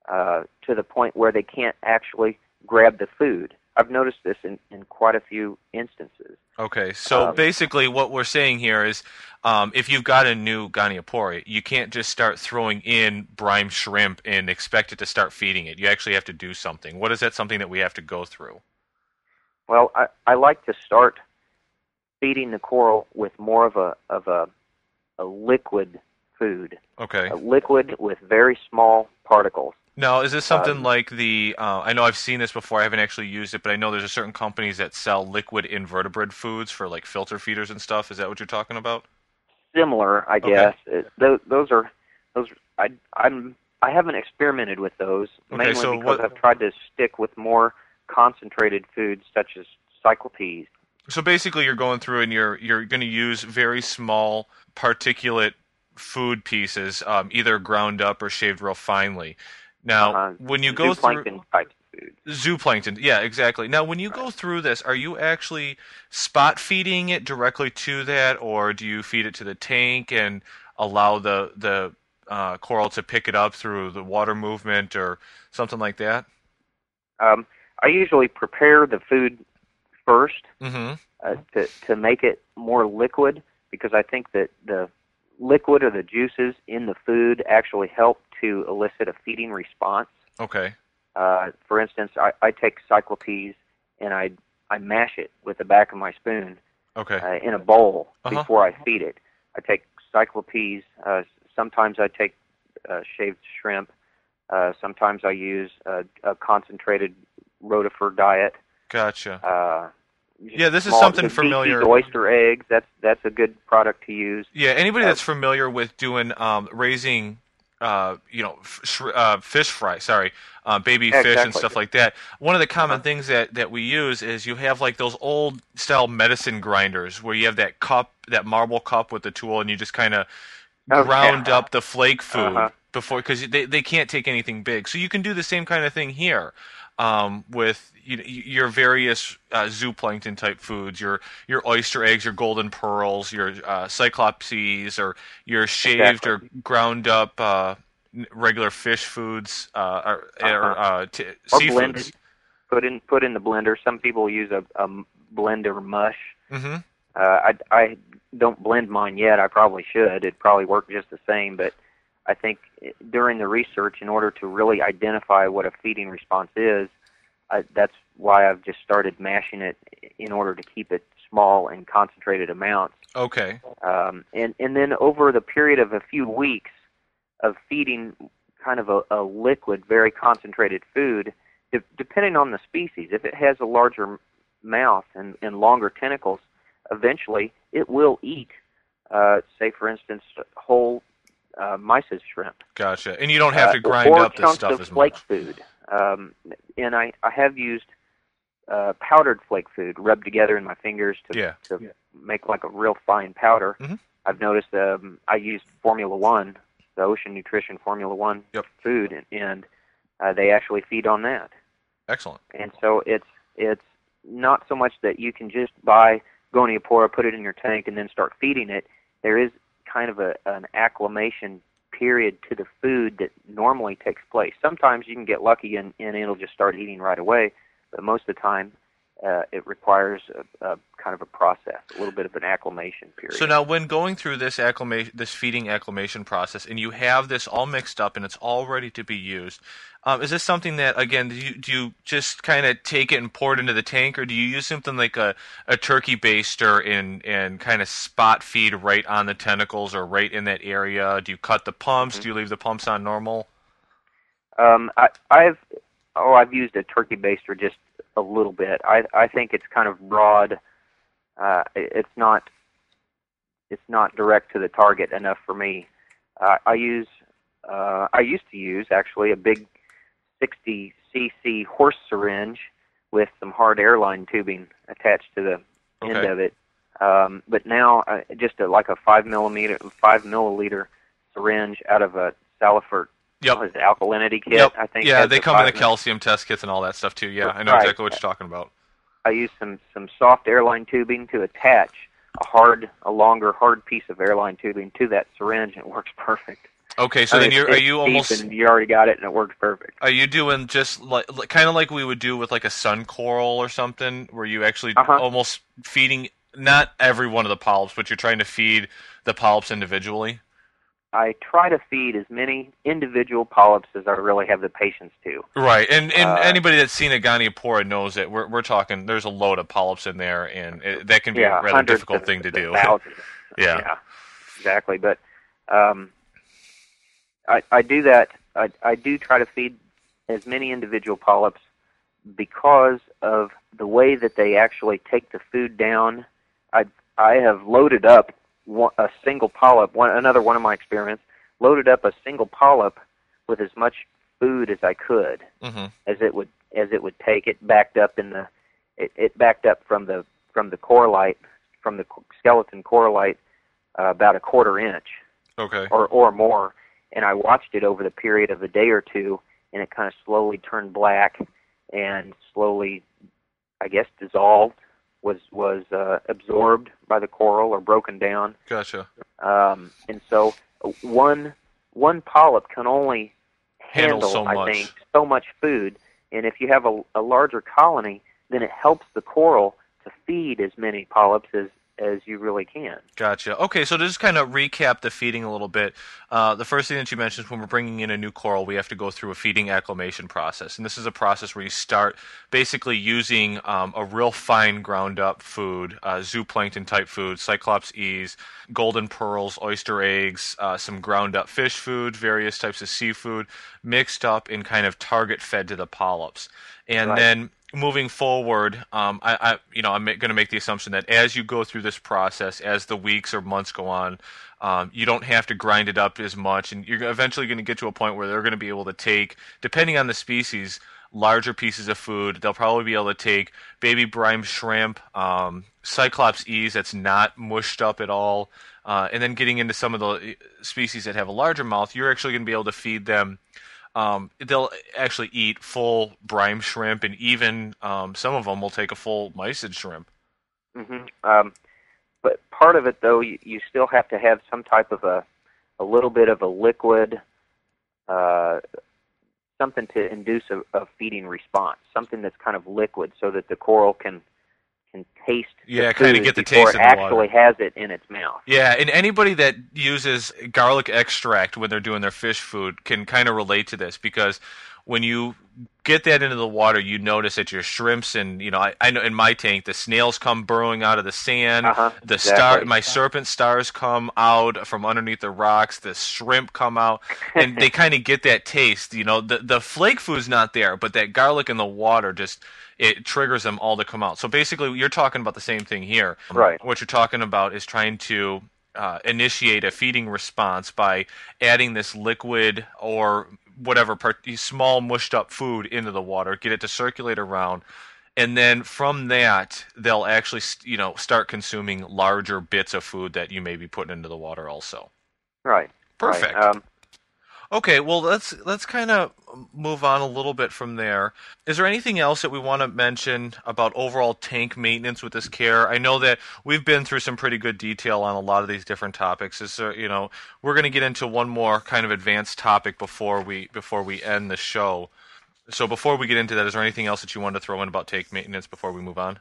uh, to the point where they can't actually grab the food. I've noticed this in, in quite a few instances. Okay, so um, basically, what we're saying here is, um, if you've got a new Goniopora, you can't just start throwing in brine shrimp and expect it to start feeding it. You actually have to do something. What is that something that we have to go through? Well, I, I like to start feeding the coral with more of a of a a liquid food. Okay. A liquid with very small particles. Now, is this something um, like the? Uh, I know I've seen this before. I haven't actually used it, but I know there's a certain companies that sell liquid invertebrate foods for like filter feeders and stuff. Is that what you're talking about? Similar, I guess. Okay. It, those, those are those. I I'm I haven't experimented with those okay, mainly so because what, I've tried to stick with more concentrated foods such as Cyclop-eeze so basically, you're going through and you're you're going to use very small particulate food pieces, um, either ground up or shaved real finely. Now, uh, when you go through zooplankton, yeah, exactly. Now, when you go through this, are you actually spot feeding it directly to that, or do you feed it to the tank and allow the the uh, coral to pick it up through the water movement or something like that? Um, I usually prepare the food 1st mm-hmm. uh, to to make it more liquid because I think that the liquid or the juices in the food actually help to elicit a feeding response. Okay. Uh, for instance, I, I take Cyclop-eeze and I I mash it with the back of my spoon. Okay. Uh, in a bowl uh-huh. before I feed it. I take Cyclop-eeze. Uh, sometimes I take uh, shaved shrimp. Uh, sometimes I use a, a concentrated rotifer diet. Gotcha. Uh, Yeah, this is something familiar. Oyster eggs. That's that's a good product to use. Yeah, anybody Uh, that's familiar with doing um, raising, uh, you know, f- uh, fish fry, sorry, uh, baby Yeah, fish and stuff like that. One of the common Uh-huh. things that, that we use is you have like those old style medicine grinders where you have that cup, that marble cup with the tool, and you just kind of Oh, ground yeah. up the flake food Uh-huh. before because they they can't take anything big. So you can do the same kind of thing here um, with you, your various uh, zooplankton type foods, your your oyster eggs, your golden pearls, your uh, cyclopses, or your shaved or ground up uh, regular fish foods uh, or, or Uh-huh. uh, t- Or seafoods. blended. Put in put in the blender. Some people use a, a blender mush. hmm Uh, I I don't blend mine yet. I probably should. It'd probably work just the same. But I think during the research, in order to really identify what a feeding response is, I, that's why I've just started mashing it in order to keep it small and concentrated amounts. Okay. Um, and and then over the period of a few weeks of feeding kind of a, a liquid, very concentrated food, de- depending on the species, if it has a larger mouth and, and longer tentacles, eventually it will eat, uh, say for instance, whole uh, mysis shrimp. Gotcha. And you don't have to Uh, grind or up this stuff of as flake much. food. Um, and I, I have used uh, powdered flake food rubbed together in my fingers to Yeah. to Yeah. make like a real fine powder. Mhm. I've noticed um, I used Formula One, the Ocean Nutrition Formula One Yep. food, and, and uh, they actually feed on that. Excellent. And so it's it's not so much that you can just buy Goniopora, put it in your tank, and then start feeding it. There is kind of a, an acclimation period to the food that normally takes place. Sometimes you can get lucky and, and it'll just start eating right away, but most of the time uh, it requires a, a kind of a process, a little bit of an acclimation period. So now, when going through this acclimation, this feeding acclimation process, and you have this all mixed up and it's all ready to be used, um, is this something that again do you, do you just kind of take it and pour it into the tank, or do you use something like a, a turkey baster and and kind of spot feed right on the tentacles or right in that area? Do you cut the pumps? Mhm. Do you leave the pumps on normal? Um, I, I've oh, I've used a turkey baster just a little bit. I I think it's kind of broad. Uh, it's not it's not direct to the target enough for me. Uh, I use uh, I used to use actually a big 60 cc horse syringe with some hard airline tubing attached to the end of it. Um, but now uh, just a, like a five millimeter five milliliter syringe out of a Salifert Yep. what is it, alkalinity kit. Yep. I think Yeah, they the come in the calcium test kits and all that stuff too. Yeah, I know Right. exactly what you're talking about. I use some some soft airline tubing to attach a hard, a longer, hard piece of airline tubing to that syringe, and it works perfect. Okay, so I then you're, are you almost And you already got it, and it works perfect. Are you doing just like, kind of like we would do with like a sun coral or something, where you actually Uh-huh. almost feeding not every one of the polyps, but you're trying to feed the polyps individually? I try to feed as many individual polyps as I really have the patience to. Right, and and Uh, anybody that's seen a Goniopora knows that we're we're talking. There's a load of polyps in there, and it, that can be yeah, a rather difficult thing to do. Thousands. (laughs) yeah. yeah, exactly. But um, I I do that. I I do try to feed as many individual polyps because of the way that they actually take the food down. I I have loaded up one, a single polyp. One another one of my experiments loaded up a single polyp with as much food as I could hmm as it would as it would take it backed up in the it, it backed up from the from the corallite from the skeleton corallite uh, about a quarter inch Okay. or or more and I watched it over the period of a day or two and it kind of slowly turned black and slowly I guess dissolved was was uh, absorbed by the coral or broken down Gotcha. um, and so one one polyp can only Handle handle, so I much. think, so much food. And if you have a, a larger colony, then it helps the coral to feed as many polyps as as you really can. Gotcha. Okay, so to just kind of recap the feeding a little bit, uh, the first thing that you mentioned is when we're bringing in a new coral, we have to go through a feeding acclimation process. And this is a process where you start basically using um, a real fine ground up food, uh, zooplankton type food, Cyclop-eeze, golden pearls, oyster eggs, uh, some ground up fish food, various types of seafood, mixed up and kind of target fed to the polyps. And Right. then moving forward, um, I, I you know I'm going to make the assumption that as you go through this process, as the weeks or months go on, um, you don't have to grind it up as much, and you're eventually going to get to a point where they're going to be able to take, depending on the species, larger pieces of food. They'll probably be able to take baby brine shrimp, um, Cyclop-eeze that's not mushed up at all, uh, and then getting into some of the species that have a larger mouth, you're actually going to be able to feed them. Um, they'll actually eat full brine shrimp, and even um, some of them will take a full mysid shrimp. hmm Um, but part of it, though, you, you still have to have some type of a, a little bit of a liquid, uh, something to induce a, a feeding response, something that's kind of liquid, so that the coral can can taste. Yeah, kinda get the taste it in the water. actually has it in its mouth. Yeah, and anybody that uses garlic extract when they're doing their fish food can kind of relate to this because when you get that into the water, you notice that your shrimps and you know I, I know in my tank the snails come burrowing out of the sand, Uh-huh, the star exactly. my serpent stars come out from underneath the rocks, the shrimp come out, and they (laughs) kind of get that taste. You know, the the flake food's not there, but that garlic in the water just it triggers them all to come out. So basically, you're talking about the same thing here. Right. What you're talking about is trying to uh, initiate a feeding response by adding this liquid or whatever part, small mushed up food into the water, get it to circulate around, and then from that they'll actually you know start consuming larger bits of food that you may be putting into the water also. Right. Perfect. Right. Um, Okay, well let's let's kind of move on a little bit from there. Is there anything else that we want to mention about overall tank maintenance with this care? I know that we've been through some pretty good detail on a lot of these different topics. Is there, you know, we're going to get into one more kind of advanced topic before we before we end the show. So before we get into that, is there anything else that you wanted to throw in about tank maintenance before we move on?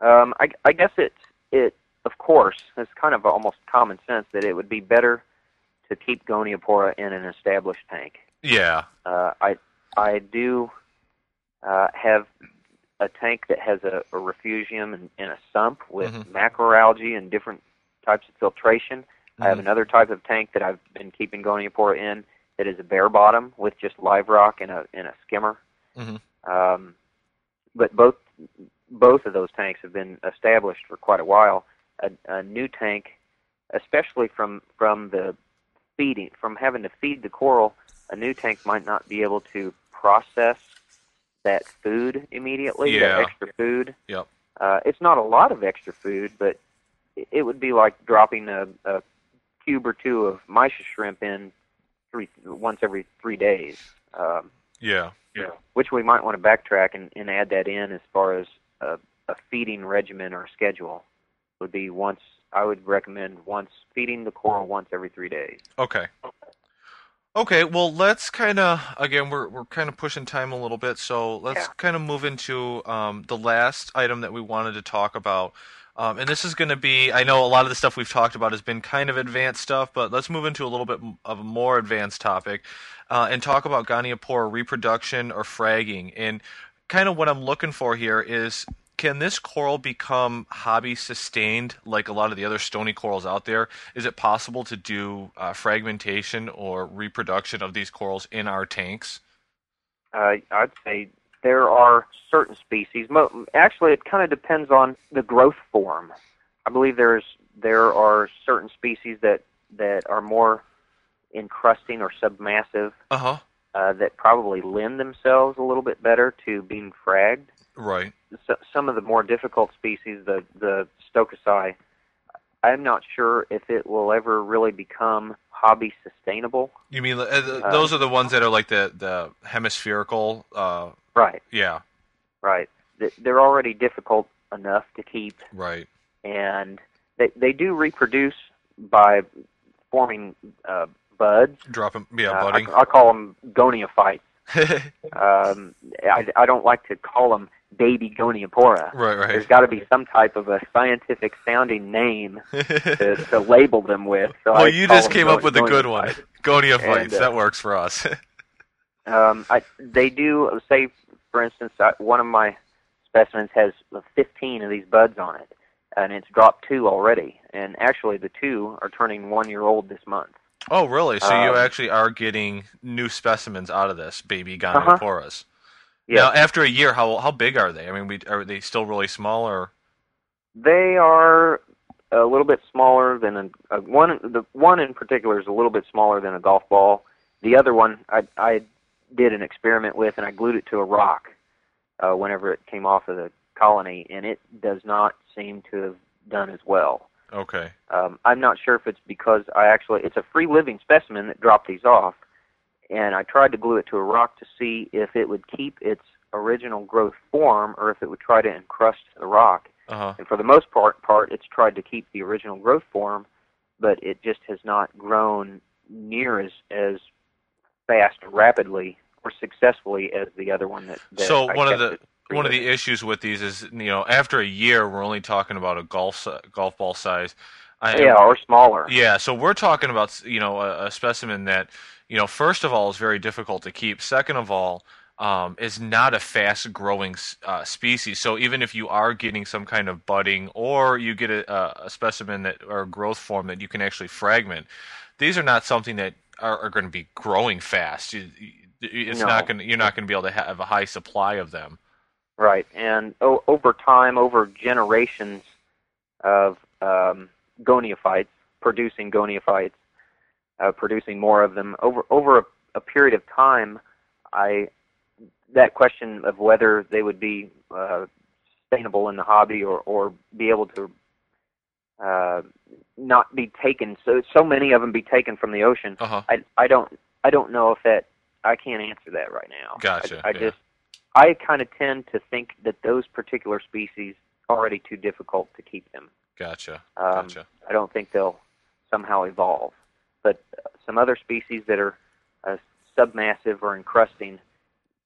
Um, I, I guess it it of course it's kind of almost common sense that it would be better to keep Goniopora in an established tank. Yeah. Uh, I I do uh, have a tank that has a, a refugium and, and a sump with Mhm. macroalgae and different types of filtration. I have Mhm. another type of tank that I've been keeping Goniopora in that is a bare bottom with just live rock and a and a skimmer. Mhm. Um, but both both of those tanks have been established for quite a while. A, a new tank, especially from from the feeding, from having to feed the coral, a new tank might not be able to process that food immediately, Yeah. that extra food. Yep. Uh, it's not a lot of extra food, but it- it would be like dropping a, a cube or two of mysis shrimp in three once every three days. Um, Yeah. which we might want to backtrack and, and add that in as far as a, a feeding regimen or schedule would be once I would recommend once feeding the coral once every three days. Okay. Okay, well, let's kind of again we're we're kind of pushing time a little bit, so let's Yeah. kind of move into um, the last item that we wanted to talk about, um, and this is going to be I know a lot of the stuff we've talked about has been kind of advanced stuff, but let's move into a little bit of a more advanced topic, uh, and talk about Goniopora reproduction or fragging, and kind of what I'm looking for here is can this coral become hobby sustained like a lot of the other stony corals out there? Is it possible to do uh, fragmentation or reproduction of these corals in our tanks? Uh, I'd say there are certain species. Mo- actually, it kind of depends on the growth form. I believe there's there are certain species that that are more encrusting or submassive Uh huh. uh, that probably lend themselves a little bit better to being fragged. Right. so, some of the more difficult species, the the stokesi, I'm not sure if it will ever really become hobby sustainable. You mean uh, th- those are the ones that are like the the hemispherical? Uh, Right, yeah. right. They're already difficult enough to keep, Right. and they they do reproduce by forming uh, buds. Drop 'em- Yeah, Uh, budding. I, I call them goniophytes. (laughs) Um, I, I don't like to call them baby goniopora. right. right. There's got to be some type of a scientific sounding name (laughs) to, to label them with. So well, I you just came up with a good one. goniophytes. And, uh, that works for us. (laughs) Um, I, they do say, for instance, I, one of my specimens has 15 of these buds on it, and it's dropped two already. And actually, the two are turning one year old this month. oh, really? So you Um, actually are getting new specimens out of this baby Uh-huh. Now, after a year, how how big are they? I mean, we, are they still really small or? They are a little bit smaller than a, a one. The one in particular is a little bit smaller than a golf ball. The other one, I I did an experiment with, and I glued it to a rock uh, whenever it came off of the colony, and it does not seem to have done as well. Okay. Um, I'm not sure if it's because I actually it's a free living specimen that dropped these off, and I tried to glue it to a rock to see if it would keep its original growth form or if it would try to encrust the rock. Uh huh. And for the most part, part it's tried to keep the original growth form, but it just has not grown near as as fast rapidly or successfully as the other one that. that So I one of the one of the issues with these is you know after a year we're only talking about a golf golf ball size. I, yeah or smaller. Yeah, so we're talking about you know a, a specimen that you know first of all is very difficult to keep. Second of all, um, is not a fast growing uh, species. So even if you are getting some kind of budding or you get a, a, specimen that or a growth form that you can actually fragment, these are not something that are, are going to be growing fast. It's No. not going. to You're not going to be able to have a high supply of them. Right, and o- over time, over generations of um, goniophytes, producing goniophytes, uh, producing more of them, over over a, a period of time, I that question of whether they would be uh, sustainable in the hobby or or be able to uh, not be taken so so many of them be taken from the ocean. Uh huh. I I don't I don't know if that I can't answer that right now. Gotcha, I, I yeah. just I kind of tend to think that those particular species are already too difficult to keep them. Gotcha. Um, Gotcha. I don't think they'll somehow evolve. But some other species that are uh, submassive or encrusting,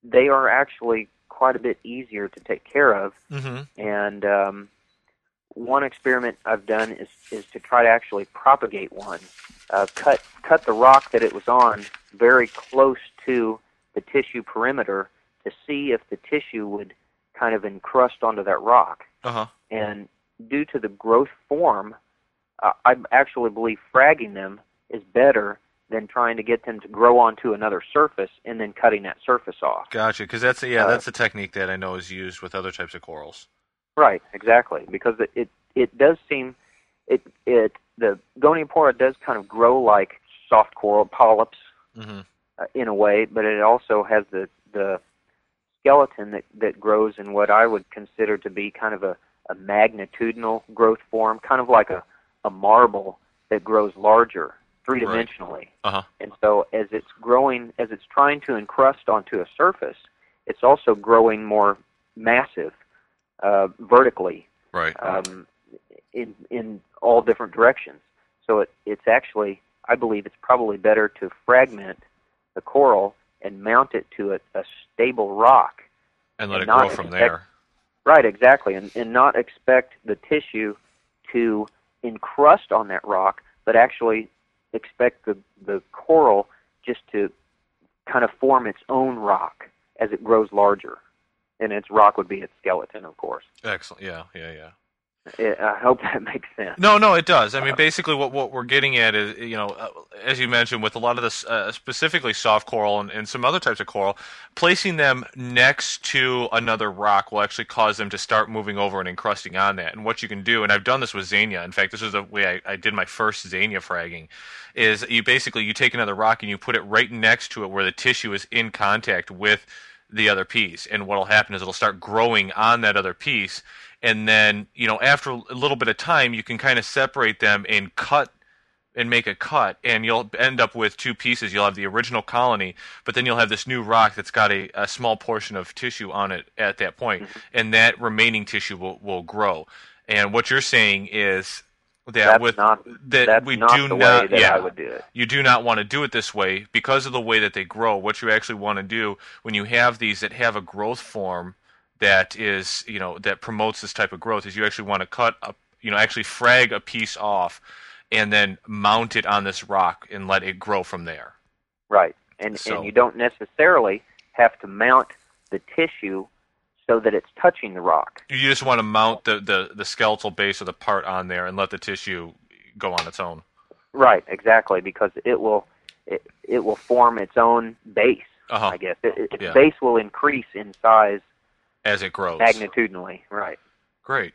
they are actually quite a bit easier to take care of. Mm-hmm. And um, one experiment I've done is is to try to actually propagate one. Uh, cut cut the rock that it was on very close to the tissue perimeter to see if the tissue would kind of encrust onto that rock. Uh huh. And due to the growth form, uh, I actually believe fragging them is better than trying to get them to grow onto another surface and then cutting that surface off. Gotcha. Because that's yeah, Uh, that's a technique that I know is used with other types of corals. Right, exactly. Because it it, it does seem it it the goniopora does kind of grow like soft coral polyps Mm-hmm. uh, in a way, but it also has the the skeleton that that grows in what I would consider to be kind of a a magnitudinal growth form, kind of like a a marble that grows larger three dimensionally. Uh huh. And so as it's growing, as it's trying to encrust onto a surface, it's also growing more massive uh, vertically Right. um, in in all different directions. So it, it's actually, I believe, it's probably better to fragment the coral and mount it to a, a stable rock. and let and it grow not from expect- there. Right, exactly, and, and not expect the tissue to encrust on that rock, but actually expect the the coral just to kind of form its own rock as it grows larger, and its rock would be its skeleton, of course. Excellent. Yeah. Yeah. Yeah. I hope that (laughs) makes sense. No, no, it does. I mean, basically, what what we're getting at is, you know, uh, as you mentioned, with a lot of this, uh, specifically soft coral and, and some other types of coral, placing them next to another rock will actually cause them to start moving over and encrusting on that. And what you can do, and I've done this with Xenia. In fact, this is the way I, I did my first Xenia fragging. Is you basically you take another rock and you put it right next to it where the tissue is in contact with the other piece, and what'll happen is it'll start growing on that other piece and then you know after a little bit of time you can kind of separate them and cut and make a cut and you'll end up with two pieces you'll have the original colony but then you'll have this new rock that's got a, a small portion of tissue on it at that point mm-hmm. and that remaining tissue will, will grow and what you're saying is that That's with not that we not do not yeah do it. you do not want to do it this way because of the way that they grow. What you actually want to do when you have these that have a growth form that is, you know, that promotes this type of growth is you actually want to cut a, you know, actually frag a piece off and then mount it on this rock and let it grow from there. Right, and So- and you don't necessarily have to mount the tissue so that it's touching the rock. You just want to mount the, the, the skeletal base of the part on there and let the tissue go on its own. Right, exactly, because it will it, it will form its own base Uh-huh. I guess it, its Yeah. base will increase in size As it grows. magnitudinally. Right. Great.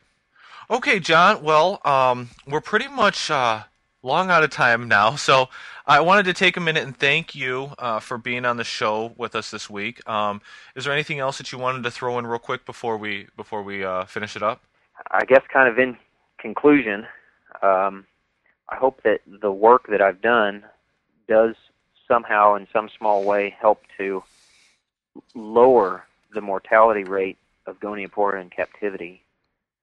Okay, John. Well, um, we're pretty much uh, long out of time now, (laughs) so I wanted to take a minute and thank you uh, for being on the show with us this week. Um, is there anything else that you wanted to throw in real quick before we before we uh, finish it up? I guess, kind of in conclusion, um, I hope that the work that I've done does somehow, in some small way, help to lower the mortality rate of Goniopora in captivity.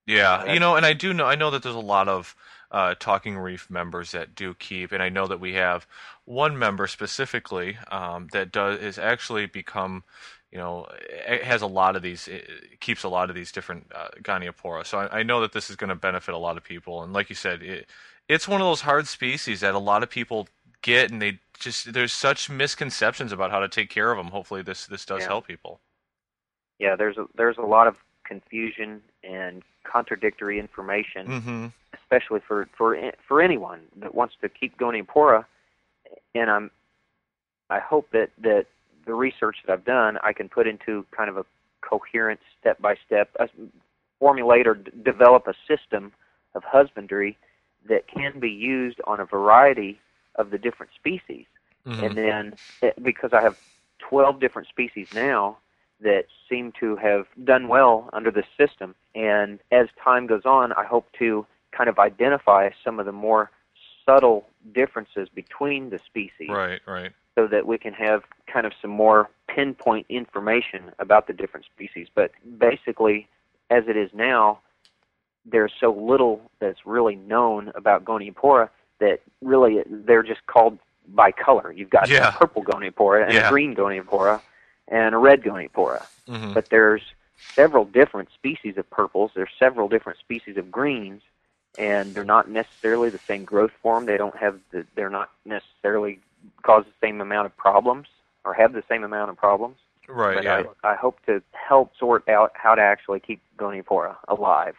Yeah, Uh, you know, and I do know I know that there's a lot of uh, Talking Reef members that do keep, and I know that we have one member specifically um, that does is actually become, you know, it has a lot of these, it keeps a lot of these different uh, Goniopora. So I, I know that this is going to benefit a lot of people, and like you said, it, it's one of those hard species that a lot of people get, and they just there's such misconceptions about how to take care of them. Hopefully, this this does Yeah. help people. Yeah, there's a, there's a lot of confusion and contradictory information. Mm-hmm. especially for for for anyone that wants to keep Goniopora. And I'm I hope that that the research that I've done I can put into kind of a coherent step by step formulate or d- develop a system of husbandry that can be used on a variety of the different species. Mm-hmm. And then eh, because I have 12 different species now that seem to have done well under this system. And as time goes on, I hope to kind of identify some of the more subtle differences between the species Right, right. so that we can have kind of some more pinpoint information about the different species. But basically, as it is now, there's so little that's really known about Goniopora that really they're just called by color. You've got Yeah. a purple Goniopora and Yeah. a green Goniopora and a red Goniopora. Mm-hmm. But there's several different species of purples. There's several different species of greens, and they're not necessarily the same growth form. They don't have the. They're not necessarily cause the same amount of problems or have the same amount of problems. Right, but yeah. I, I hope to help sort out how to actually keep Goniopora alive.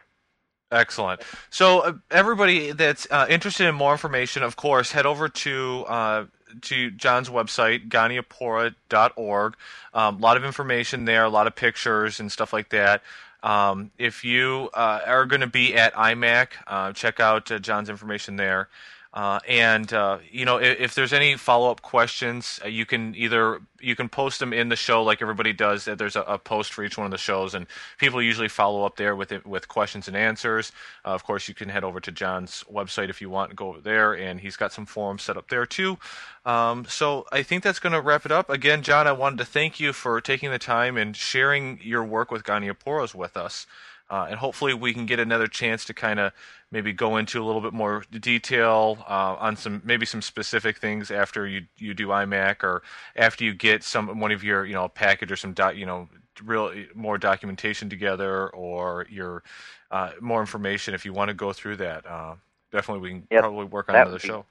Excellent. So, uh, everybody that's uh, interested in more information, of course, head over to uh, to John's website, goniopora.org. Um, a lot of information there, a lot of pictures and stuff like that. Um, if you uh, are going to be at IMAC, uh, check out uh, John's information there. Uh, and uh, you know, if, if there's any follow-up questions, uh, you can either you can post them in the show like everybody does. There's a, a post for each one of the shows, and people usually follow up there with it, with questions and answers. Uh, of course, you can head over to John's website if you want and go over there, and he's got some forums set up there too. Um, so I think that's going to wrap it up. Again, John, I wanted to thank you for taking the time and sharing your work with Gonioporas with us. Uh, and hopefully we can get another chance to kind of maybe go into a little bit more detail uh, on some maybe some specific things after you you do IMAC or after you get some one of your you know package or some doc, you know real more documentation together or your uh, more information if you want to go through that. Uh, definitely, we can Yep, probably work on that another be- show.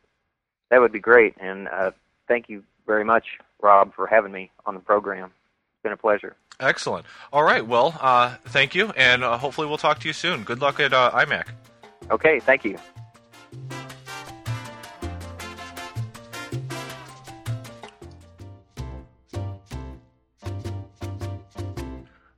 That would be great. And uh, thank you very much, Rob, for having me on the program. It's been a pleasure. Excellent. All right. Well, uh, thank you, and uh, hopefully we'll talk to you soon. Good luck at uh, IMAC. Okay, thank you.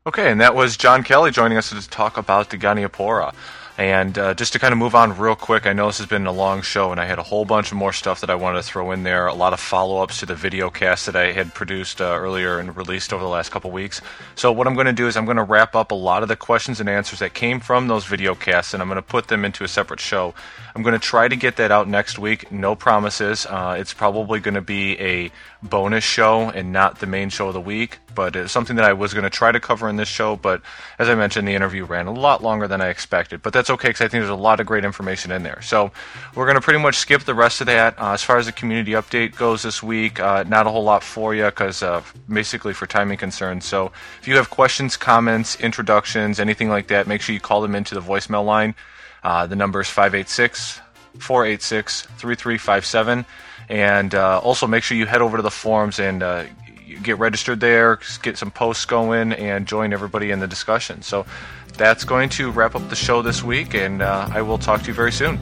Okay, and that was John Kelly joining us to talk about the Goniopora. And uh, just to kind of move on real quick, I know this has been a long show, and I had a whole bunch of more stuff that I wanted to throw in there. A lot of follow ups to the video cast that I had produced uh, earlier and released over the last couple weeks. So, what I'm going to do is I'm going to wrap up a lot of the questions and answers that came from those video casts, and I'm going to put them into a separate show. I'm going to try to get that out next week. No promises. Uh, it's probably going to be a bonus show and not the main show of the week, but it's something that I was going to try to cover in this show. But as I mentioned, the interview ran a lot longer than I expected. But that's okay because I think there's a lot of great information in there. So we're going to pretty much skip the rest of that. Uh, as far as the community update goes this week, uh, not a whole lot for you because uh, basically for timing concerns. So if you have questions, comments, introductions, anything like that, make sure you call them into the voicemail line. Uh, the number is 586 486 3357. And uh, also make sure you head over to the forums and uh, get registered there, get some posts going, and join everybody in the discussion. So that's going to wrap up the show this week, and uh, I will talk to you very soon.